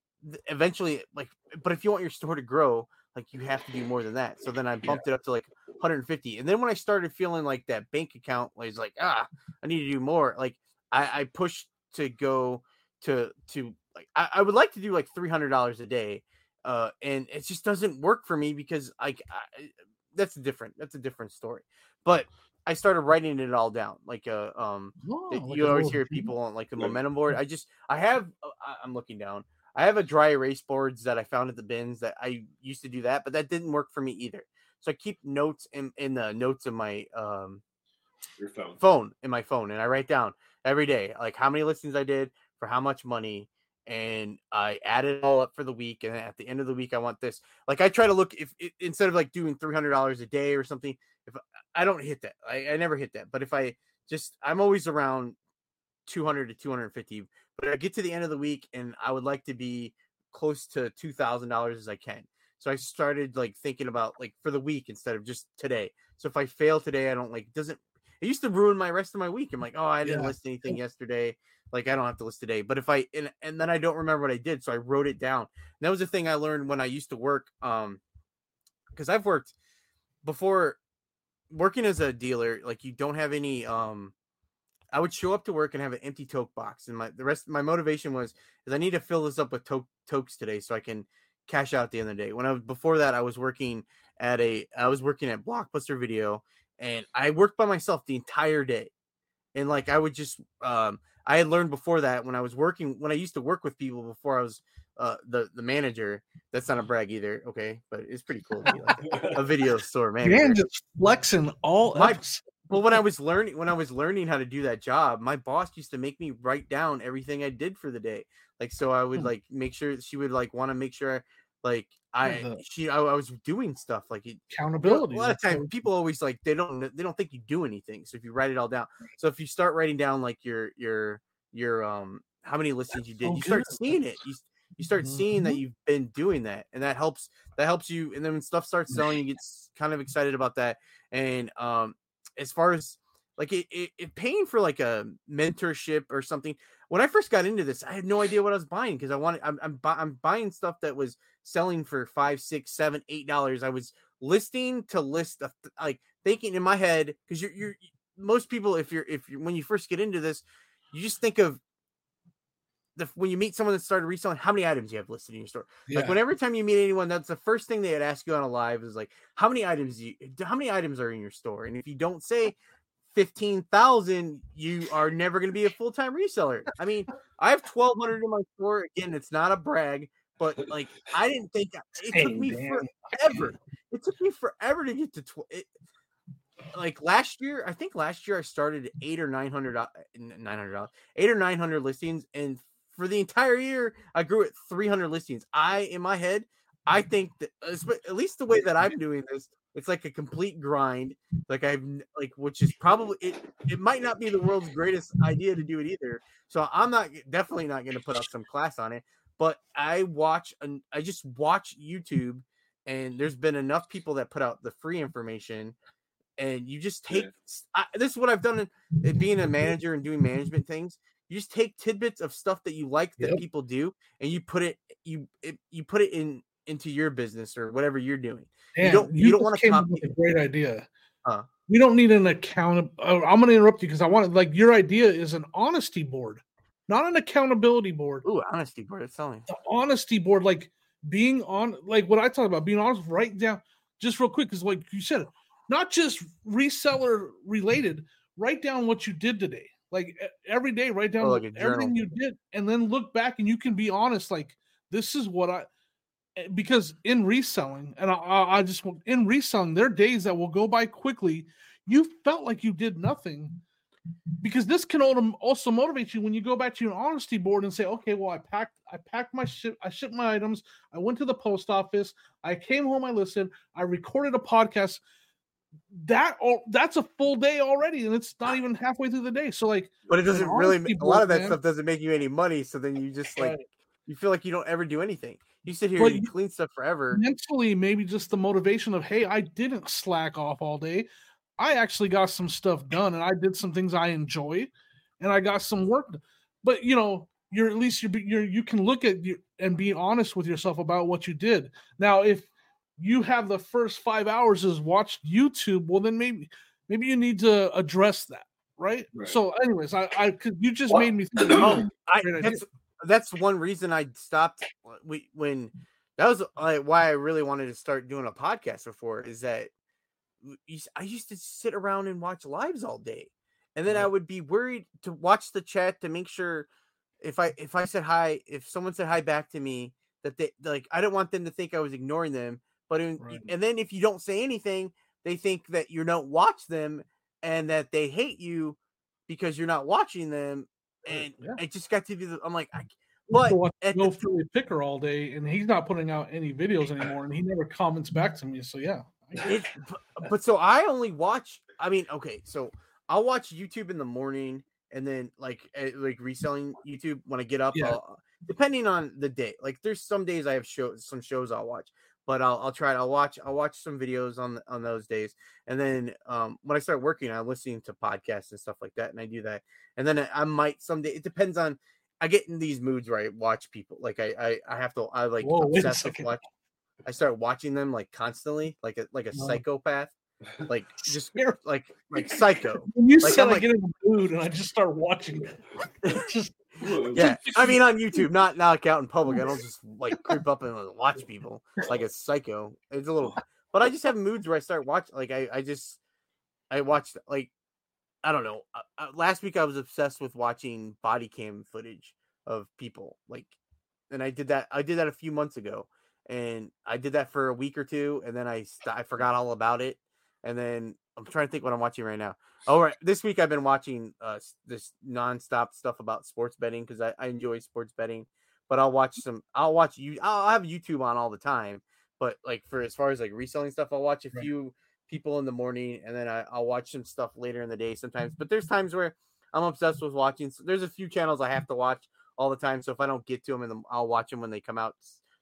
eventually like but if you want your store to grow like you have to do more than that. So then I bumped yeah. it up to like 150, and then when I started feeling like that bank account was like ah I need to do more like I I pushed to go to to like I, I would like to do like three hundred dollars a day uh, and it just doesn't work for me because like I, that's a different that's a different story. But I started writing it all down, like uh, um, oh, like you always hear people on like the momentum board. I just I have uh, I'm looking down. I have a dry erase boards that I found at the bins that I used to do that, but that didn't work for me either. So I keep notes in in the notes of my um your phone phone in my phone, and I write down every day like how many listings I did for how much money and I add it all up for the week. And at the end of the week, I want this. Like I try to look if, instead of like doing three hundred dollars a day or something, if I don't hit that, I, I never hit that. But if I just, I'm always around two hundred to two hundred fifty. But I get to the end of the week, and I would like to be close to two thousand dollars as I can. So I started like thinking about like for the week instead of just today. So if I fail today, I don't like doesn't. It used to ruin my rest of my week. I'm like, oh, I didn't yeah. list anything yesterday. Like I don't have to list today. But if I and, and then I don't remember what I did, so I wrote it down. And that was the thing I learned when I used to work. Um, because I've worked before working as a dealer. Like you don't have any. Um, I would show up to work and have an empty toke box, and my the rest. My motivation was is I need to fill this up with to- tokes today so I can cash out at the end of the day. When I was before that, I was working at a I was working at Blockbuster Video, and I worked by myself the entire day and like I would just um I had learned before that when I was working when I used to work with people before I was uh the the manager. That's not a brag either, okay, but it's pretty cool to be like (laughs) a video store manager. Man, just flexing all my, well when I was learning when I was learning how to do that job, my boss used to make me write down everything I did for the day. Like so I would hmm. like make sure she would like want to make sure I, like I she I, I, was doing stuff like it, accountability. A lot of times people always like they don't they don't think you do anything. So if you write it all down, so if you start writing down like your your your um how many listings you did, you start seeing it. You you start seeing that mm-hmm. you've been doing that, and that helps that helps you. And then when stuff starts selling, you (laughs) get kind of excited about that. And um as far as like it, it, it paying for like a mentorship or something when I first got into this, I had no idea what I was buying because I wanted I'm I'm, I'm buying stuff that was selling for five, six, seven, eight dollars. I was listing to list a, like thinking in my head because you're you're most people if you're if you're when you first get into this, you just think of the when you meet someone that started reselling, how many items you have listed in your store. Yeah. Like when every time you meet anyone, that's the first thing they'd ask you on a live is like, how many items you how many items are in your store? And if you don't say 15,000, you are never going to be a full time reseller. I mean, I have 1,200 in my store. Again, it's not a brag, but (laughs) like, I didn't think it took me forever. It took me forever to get to 12. like last year, I think last year I started eight or 900, uh, 900, eight or 900 listings. And for the entire year, I grew at 300 listings. I, in my head, I think that at least the way that I'm doing this, it's like a complete grind. Like I've like, which is probably it. It might not be the world's greatest idea to do it either. So I'm not definitely not going to put up some class on it. But I watch and I just watch YouTube, and there's been enough people that put out the free information, and you just take. Yeah. I, this is what I've done in, in being a manager and doing management things you just take tidbits of stuff that you like that yep. people do and you put it you it, you put it in into your business or whatever you're doing Man, you don't you, you don't want to copy a great idea huh. we don't need an account uh, i'm going to interrupt you because i want like your idea is an honesty board not an accountability board Ooh, honesty board it's telling the honesty board like being on like what i talk about being honest write down just real quick because like you said not just reseller related write down what you did today like every day, write down oh, like everything you did, and then look back, and you can be honest. Like this is what I eh, because in reselling, and I, I just in reselling, there are days that will go by quickly. You felt like you did nothing because this can also motivate you when you go back to your honesty board and say, okay, well, I packed, I packed my ship, I shipped my items, I went to the post office, I came home, I listened, I recorded a podcast. That all that's a full day already and it's not even halfway through the day. So like but it doesn't really a lot of that man, stuff doesn't make you any money so then you just like you feel like you don't ever do anything. You sit here and you clean stuff forever. mentally maybe just the motivation of hey i didn't slack off all day i actually got some stuff done and i did some things i enjoy and i got some work but you know you're at least you're, you're you can look at you and be honest with yourself about what you did now if you have the first five hours is watched YouTube, well then maybe maybe you need to address that, right? right. So, anyways, I I you just made me think. (clears throat) oh, I, that's that's one reason I stopped. Uh, we when that was like why I really wanted to start doing a podcast before is that I used to sit around and watch lives all day, and then I would be worried to watch the chat to make sure if I if I said hi, if someone said hi back to me, that they like I don't want them to think I was ignoring them but in, right. and then if you don't say anything, they think that you don't watch them and that they hate you because you're not watching them. And yeah. it just got to be. The, I'm like, I, but at no Philly Picker all day, and he's not putting out any videos anymore, and he never comments back to me. So yeah, it, but, but so I only watch. I mean, okay, so I'll watch YouTube in the morning, and then like eh, like reselling YouTube when I get up. Yeah. depending on the day, like there's some days I have shows, some shows I'll watch, but I'll I'll try it. I'll watch I'll watch some videos on on those days, and then um, when I start working, I'm listening to podcasts and stuff like that, and I do that. And then I, might someday. It depends on. I get in these moods where I watch people. Like I I, I have to. I like Whoa, obsess with watch. I start watching them like constantly, like a like a psychopath like (laughs) just like like psycho. When you like, said I like, get in the mood and I just start watching it. (laughs) just yeah, (laughs) I mean on YouTube, not not out in public. I don't just like creep up and like, watch people like a psycho. It's a little, but I just have moods where I start watching. Like I, I just, I watched like, I don't know. Uh, uh, last week I was obsessed with watching body cam footage of people. Like, and I did that. I did that a few months ago, and I did that for a week or two, and then I st- I forgot all about it, and then I'm trying to think what I'm watching right now. All right, this week I've been watching uh this nonstop stuff about sports betting because I, I enjoy sports betting. But I'll watch some. I'll watch you. I'll have YouTube on all the time. But like for as far as like reselling stuff, I'll watch a right. few people in the morning, and then I, I'll watch some stuff later in the day sometimes. But there's times where I'm obsessed with watching. So there's a few channels I have to watch all the time. So if I don't get to them, and I'll watch them when they come out.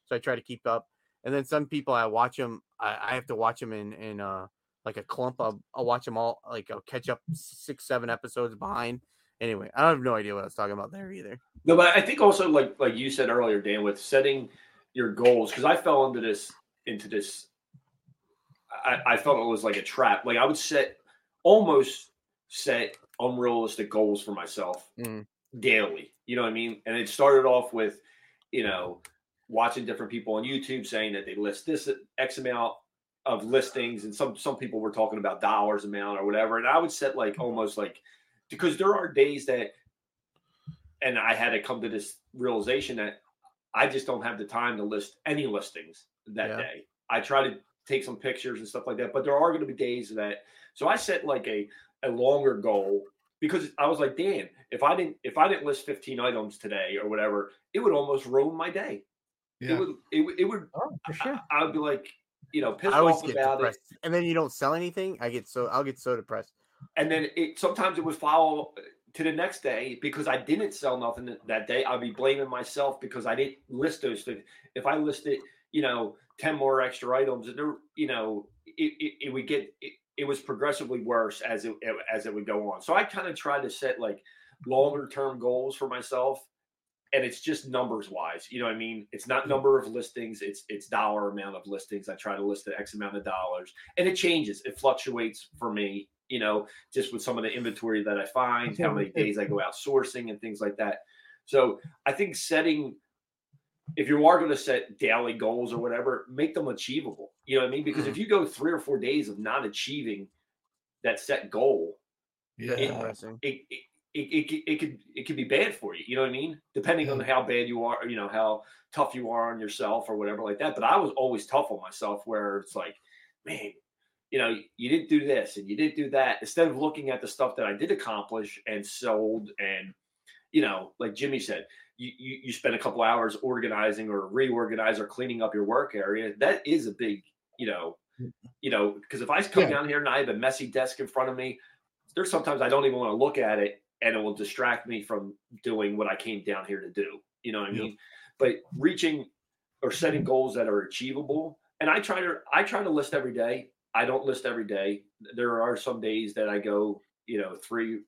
So I try to keep up. And then some people I watch them. I, I have to watch them in in uh like a clump. I'll, I'll watch them all. Like I'll catch up six, seven episodes behind. Anyway, I have no idea what I was talking about there either. No, but I think also like like you said earlier, Dan, with setting your goals because I fell into this into this. I, I felt it was like a trap. Like I would set almost set unrealistic goals for myself mm. daily. You know what I mean? And it started off with, you know, watching different people on YouTube saying that they list this X amount of listings, and some some people were talking about dollars amount or whatever, and I would set like mm-hmm. almost like because there are days that, and I had to come to this realization that I just don't have the time to list any listings that Yeah. day. I try to take some pictures and stuff like that, but there are going to be days that. So I set like a a longer goal because I was like, Dan, if I didn't if I didn't list 15 items today or whatever, it would almost ruin my day. It Yeah. would it, would- it would Oh, for sure. I, would be like, you know, pissed I off about it. and then you don't sell anything. I get so I'll get so depressed. And then it sometimes it would follow uh, to the next day because I didn't sell nothing that- day. I'd be blaming myself because I didn't list those things. If I listed, you know, 10 more extra items, and there, you know, it, it, it would get it, it was progressively worse as it as it would go on. So I kind of tried to set like longer term goals for myself. And it's just numbers wise, you know what I mean? It's not mm. number of listings, it's it's dollar amount of listings. I try to list the X amount of dollars and it changes, it fluctuates for me, you know, just with some of the inventory that I find, how many days I go (laughs) out sourcing and things like that. So I think setting, if you are going to set daily goals or whatever, make them achievable. You know what I mean? Because if mm. you go three or four days of not achieving that set goal, Yeah. depressing. it, it, it, it, it could it could be bad for you. You know what I mean? Depending on how bad you are, you know how tough you are on yourself or whatever like that. But I was always tough on myself, where it's like, man, you know, you didn't do this and you didn't do that. Instead of looking at the stuff that I did accomplish and sold, and you know, like Jimmy said, you you, you spend a couple hours organizing or reorganize or cleaning up your work area. That is a big, you know, mm-hmm. you know, because if I come Yeah. down here and I have a messy desk in front of me, there's sometimes I don't even want to look at it and it will distract me from doing what I came down here to do. You know what I Yeah. mean? But reaching or setting goals that are achievable. And I try to I try to list every day. I don't list every day. There are some days that I go, you know, three.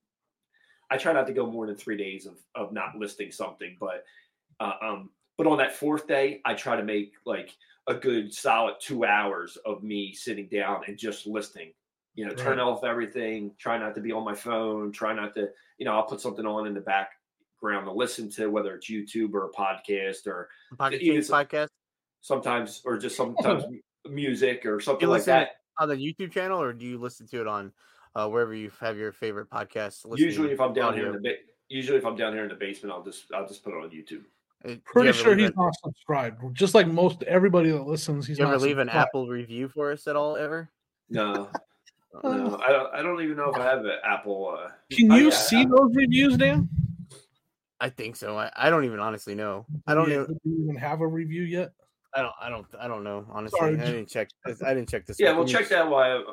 I try not to go more than three days of of not listing something, but uh, um, but on that fourth day, I try to make like a good solid two hours of me sitting down and just listening. You know, turn Right. off everything. Try not to be on my phone. Try not to, you know, I'll put something on in the background to listen to, whether it's YouTube or a podcast or Pocket even Change some- podcast sometimes or just (laughs) sometimes music or Do something you like listen that. on the YouTube channel, or do you listen to it on uh, wherever you have your favorite podcast? Usually, if I'm down here in the ba- usually if I'm down here in the basement, I'll just I'll just put it on YouTube. Uh, Pretty sure he's a- not subscribed. Just like most everybody that listens, he's You ever not leave an. Apple review for us at all? Ever? No, no, I don't. I don't even know if I have an Apple. Uh, Can Oh, you yeah, see I- those reviews, Dan? I think so. I, I don't even honestly know. I don't Yeah, even. Do you even have a review yet? I don't. I don't. I don't know. Honestly, Sorry, I J- didn't check. this- I didn't check this. yeah, one. well, Can you- check that. Why? Um,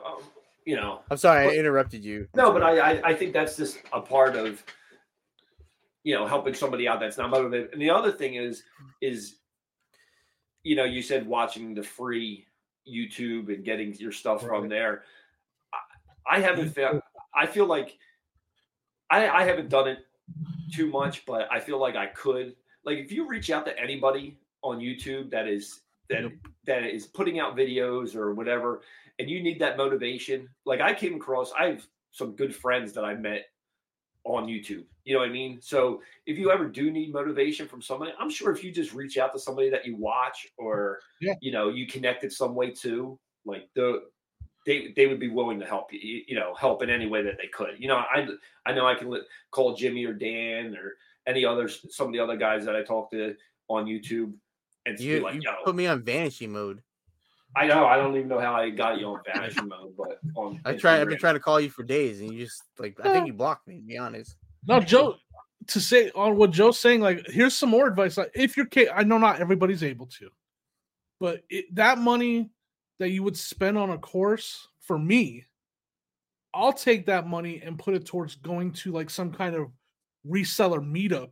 you know, I'm sorry, but- I interrupted you. I'm no, but sorry. I, I I think that's just a part of you know helping somebody out that's not motivated. And the other thing is is you know you said watching the free YouTube and getting your stuff from there. I, haven't found. I feel like I I haven't done it too much, but I feel like I could. Like if you reach out to anybody on YouTube that is that that is putting out videos or whatever, and you need that motivation. Like I came across, I have some good friends that I met on YouTube. You know what I mean? So if you ever do need motivation from somebody, I'm sure if you just reach out to somebody that you watch or Yeah. you know you connected some way to, like the they they would be willing to help you, you- you know, help in any way that they could. You know, I I know I can li- call Jimmy or Dan or any others, some of the other guys that I talk to on YouTube, and you, like, you yo, put me on vanishing mode. I know I don't even know how I got you on vanishing mode, but on I try. I've been trying to call you for days, and you just like. I think you blocked me. To be honest. No, Joe. To say on what Joe's saying, like here's some more advice. Like if you're, I know not everybody's able to, but it, that money that you would spend on a course for me, I'll take that money and put it towards going to like some kind of reseller meetup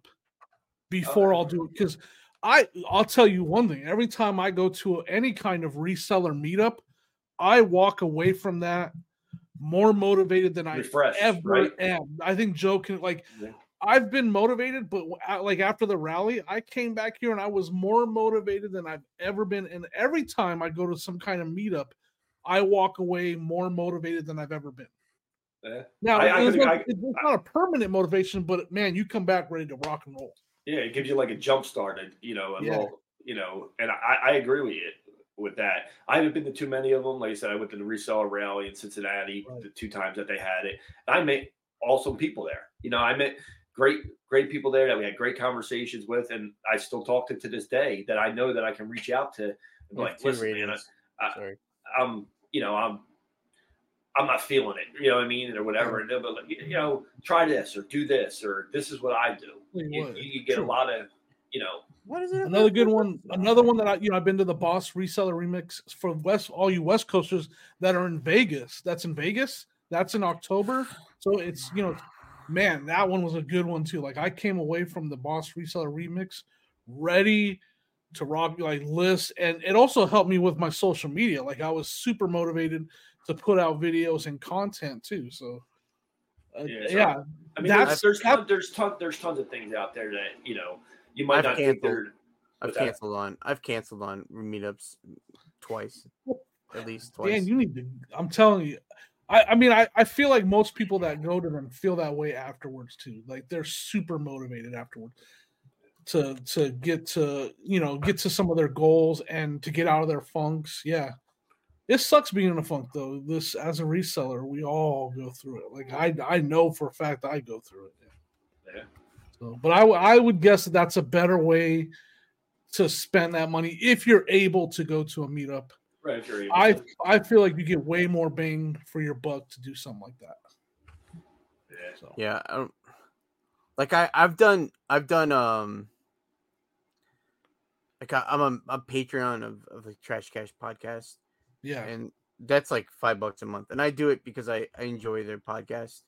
before oh. I'll do it because I I'll tell you one thing. Every time I go to any kind of reseller meetup, I walk away from that more motivated than I ever right? am. I think Joe can like. Yeah. I've been motivated, but like after the rally, I came back here and I was more motivated than I've ever been. And every time I go to some kind of meetup, I walk away more motivated than I've ever been. Yeah. Now, I- I it's, not, I- it's not a permanent motivation, but man, you come back ready to rock and roll. Yeah, it gives you like a jump started, you know, Yeah. little, you know, and I, I agree with you. with that. I haven't been to too many of them. Like I said, I went to the reseller rally in Cincinnati Right. the two times that they had it. And I met awesome people there. You know, I met great, great people there that we had great conversations with, and I still talk to to this day. That I know that I can reach out to. And be like, two listen, man, ratings. I- Sorry. I'm, you know, I'm, I'm not feeling it. You know what I mean, or whatever. And they'll like, you know, try this or do this or this is what I do. Tell you You, you get true. a lot of, you know, What is it? Another good one. Another one that I, you know, I've been to the Boss Reseller Remix for West, all you West Coasters that are in Vegas. That's in Vegas. That's in October. So it's, you know, man, that one was a good one too. Like I came away from the Boss Reseller Remix ready to rob like list, and it also helped me with my social media. Like I was super motivated to put out videos and content too. So, uh, Yeah, so- yeah, I mean, That's- there's there's, that- ton, there's ton, there's tons of things out there that you know you might I've not think canceled. they're. I've that? canceled on. I've canceled on meetups twice, at least twice. Dan, you need to. I'm telling you. I, I mean, I, I feel like most people that go to them feel that way afterwards too. Like they're super motivated afterwards to to get to you know get to some of their goals and to get out of their funks. Yeah, it sucks being in a funk though. This as a reseller, we all go through it. Like I I know for a fact I go through it. Yeah. So, but I I would guess that that's a better way to spend that money if you're able to go to a meetup. Right, if I. I feel like you get way more bang for your buck to do something like that. Yeah. So Yeah, I don't like I I've done I've done um like I, I'm a, a Patreon of of the Trash Cash podcast, yeah, and that's like five bucks a month, and I do it because I I enjoy their podcast.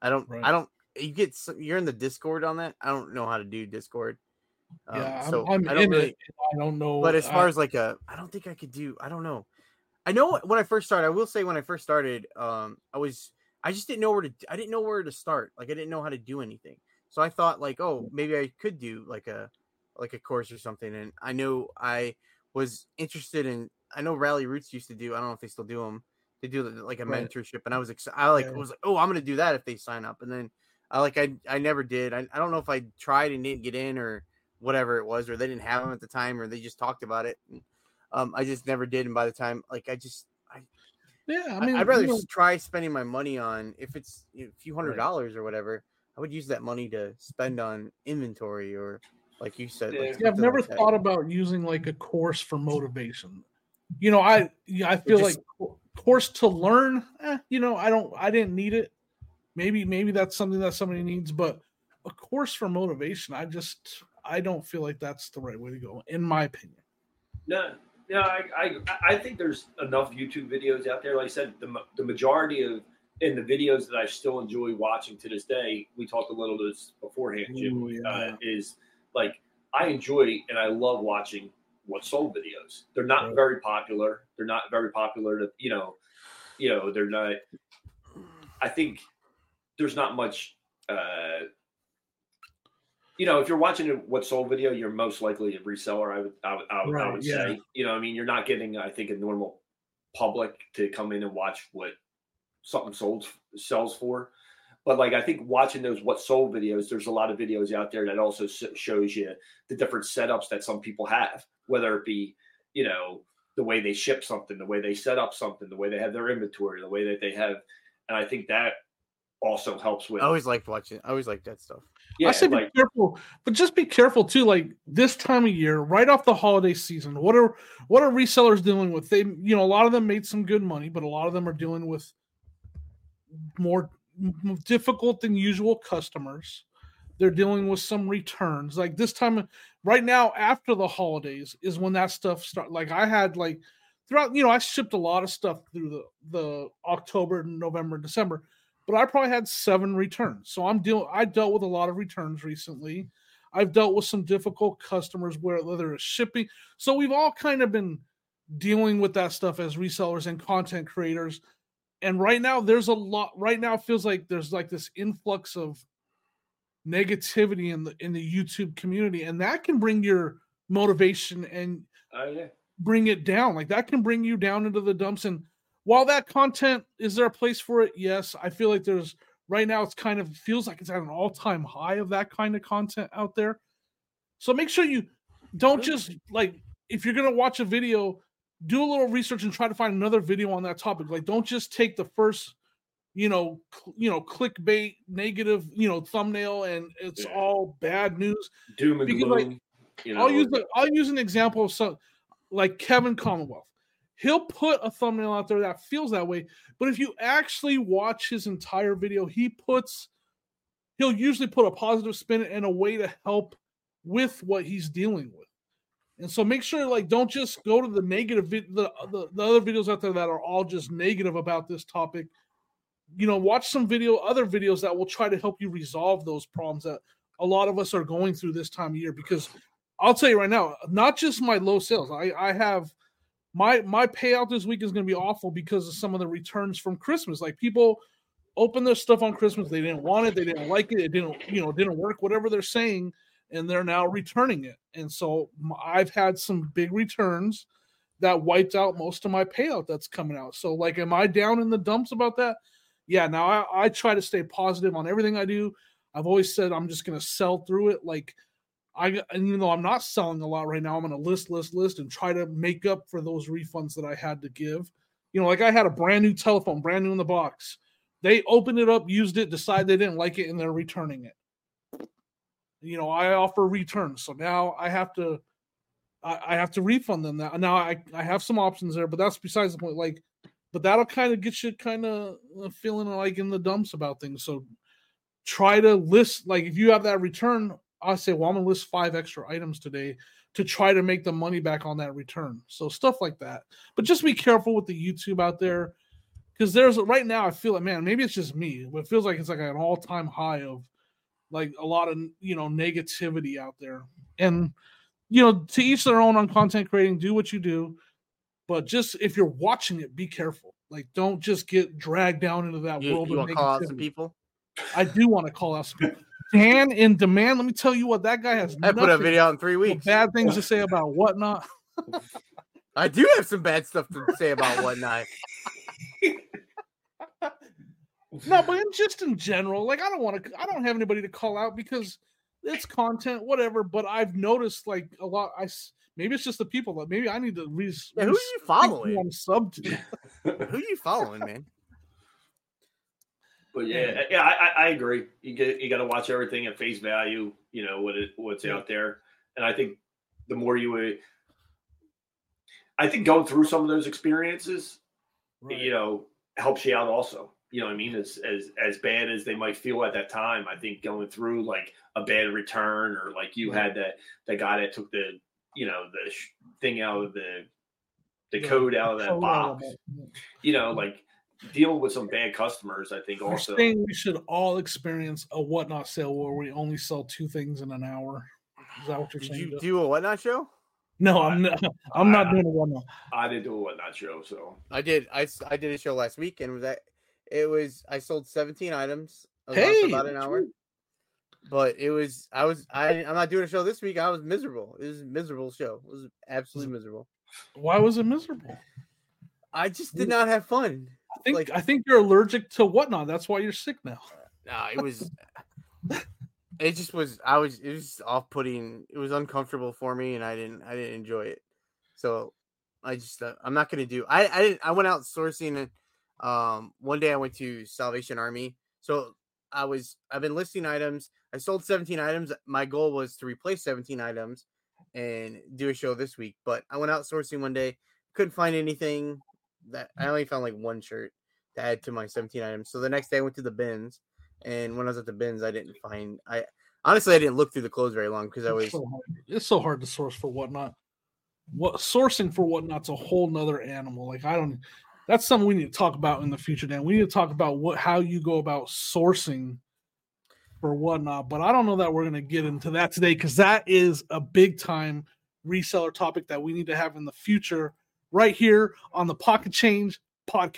I don't Right. I don't you get s- you're in the Discord on that. I don't know how to do Discord. Um, yeah. I'm, so I'm I don't in really. it. I don't know. But as far I- as like a, I don't think I could do. I don't know. I know when I first started. I will say when I first started, um, I was I just didn't know where to. I didn't know where to start. Like I didn't know how to do anything. So I thought like, oh, maybe I could do like a like a course or something. And I know I was interested in. I know Ralli Roots used to do. I don't know if they still do them. They do like a Right. mentorship, and I was excited. I like Yeah. was like, oh, I'm gonna do that if they sign up. And then I like I I never did. I, I don't know if I tried and didn't get in or whatever it was, or they didn't have them at the time, or they just talked about it. And, um, I just never did. And by the time, like, I just, I, yeah, I mean, I'd rather you know, try spending my money on if it's a few hundred Right. dollars or whatever. I would use that money to spend on inventory or, like you said, like Yeah. yeah, I've never like that. thought about using like a course for motivation. You know, I yeah, I feel just- like course to learn. Eh, you know, I don't. I didn't need it. Maybe maybe that's something that somebody needs, but a course for motivation, I just I don't feel like that's the right way to go, in my opinion. No, no, I, I, I think there's enough YouTube videos out there. Like I said, the, the majority of in the videos that I still enjoy watching to this day, we talked a little this beforehand, Jim, Ooh, yeah. uh, is like I enjoy and I love watching what sold videos. They're not Right. very popular. They're not very popular to you know, you know, they're not. I think there's not much. uh you know, if you're watching a what sold video, you're most likely a reseller. I would, I would, I would, I would yeah. say. You know, I mean, you're not getting, I think, a normal public to come in and watch what something sold sells for. But like, I think watching those what sold videos, there's a lot of videos out there that also shows you the different setups that some people have, whether it be, you know, the way they ship something, the way they set up something, the way they have their inventory, the way that they have, and I think that also helps with. I always liked watching. I always like that stuff. Yeah, I say like be careful, but just be careful too. Like this time of year, right off the holiday season, what are what are resellers dealing with? They, you know, a lot of them made some good money, but a lot of them are dealing with more difficult than usual customers. They're dealing with some returns. Like this time, right now after the holidays is when that stuff start. Like I had like throughout, you know, I shipped a lot of stuff through the the October, November, December but I probably had seven returns. So I'm dealing. I dealt with a lot of returns recently. I've dealt with some difficult customers where whether it's shipping. So we've all kind of been dealing with that stuff as resellers and content creators. And right now, there's a lot. Right now, it feels like there's like this influx of negativity in the in the YouTube community, and that can bring your motivation and oh yeah, bring it down. Like that can bring you down into the dumps. And while that content is there a place for it? Yes, I feel like there's right now. It's kind of feels like it's at an all time high of that kind of content out there. So make sure you don't just like if you're gonna watch a video, do a little research and try to find another video on that topic. Like, don't just take the first, you know, cl- you know, clickbait, negative, you know, thumbnail, and it's Yeah. all bad news. Doom and Because, like, gloom. you know, I'll use the, I'll use an example of some like Kevin Commonwealth. He'll put a thumbnail out there that feels that way, but if you actually watch his entire video, he puts he'll usually put a positive spin and a way to help with what he's dealing with. And so make sure like don't just go to the negative the, the the other videos out there that are all just negative about this topic. You know, watch some video other videos that will try to help you resolve those problems that a lot of us are going through this time of year because I'll tell you right now, not just my low sales. I I have my my payout this week is going to be awful because of some of the returns from Christmas. Like people open their stuff on Christmas, they didn't want it, they didn't like it, it didn't you know didn't work, whatever they're saying, and they're now returning it. And so I've had some big returns that wiped out most of my payout that's coming out. So like, am I down in the dumps about that? Yeah. Now I, I try to stay positive on everything I do. I've always said I'm just going to sell through it. Like I, and you know, I'm not selling a lot right now. I'm going to list, list, list, and try to make up for those refunds that I had to give. You know, like I had a brand new telephone, brand new in the box. They opened it up, used it, decided they didn't like it, and they're returning it. You know, I offer returns, so now I have to, I, I have to refund them. Now, now I, I have some options there, but that's besides the point. Like, but that'll kind of get you kind of uh, feeling like in the dumps about things. So try to list like if you have that return i say well i'm gonna list five extra items today to try to make the money back on that return. So stuff like that. But just be careful with the youtube out there because there's right now i feel like man maybe it's just me but it feels like it's like an all-time high of like a lot of you know negativity out there. And you know to each their own on content creating do what you do but just if you're watching it be careful. Like don't just get dragged down into that You, world you of want to call out some people? I do want to call out some people. Dan In Demand. Let me tell you what that guy has. I put a video out in three weeks. Bad things to (laughs) say about whatnot. I do have some bad stuff to say about whatnot. No, but in, just in general, like I don't want to. I don't have anybody to call out because it's content, whatever. But I've noticed like a lot. I maybe it's just the people that maybe I need to re. Yeah, who are you following? I'm sub to. Who you following, man? But yeah, yeah, I, I- agree. You get you got to watch everything at face value. You know what it what's Yeah. out there, and I think the more you I think going through some of those experiences, you know, helps you out also. You know what I mean? As as as bad as they might feel at that time, I think going through like a bad return or like you had that that guy that took the you know the sh- thing out of the the Yeah. code out of that So, box. You know, like dealing with some bad customers. I think You're also. saying we should all experience a whatnot sale where we only sell two things in an hour. Is that what you're Did saying? you Jeff? do a whatnot show? no, I'm not. (laughs) I'm not I- doing a whatnot. I didn't do a whatnot show, so I did. I, I did a show last week, and was that it was I sold 17 items. I was on for Hey, about an hour. But it was I was I I'm not doing a show this week. I was miserable. It was a miserable show. It was absolutely mm. miserable. Why was it miserable? I just did not have fun. I think Like- I think you're allergic to whatnot. That's why you're sick now. Nah, it was. (laughs) it just was. I was. It was off putting. It was uncomfortable for me, and I didn't. I didn't enjoy it. So, I just. Uh, I'm not gonna do. I. I didn't. I went out sourcing. Um, one day I went to Salvation Army. So I was. I've been listing items. I sold 17 items. My goal was to replace 17 items, and do a show this week. But I went out sourcing one day. Couldn't find anything. That mm. I only found like one shirt to add to my 17 items. So the next day I went to the bins, and when I was at the bins, I didn't find. I honestly I didn't look through the clothes very long because I was. It's so, hard. it's so hard to source for whatnot. What sourcing for whatnot's a whole nother animal. Like I don't. That's something we need to talk about in the future. Dan, we need to talk about what how you go about sourcing for whatnot. But I don't know that we're going to get into that today because that is a big time reseller topic that we need to have in the future, right here on the Pocket Change podcast.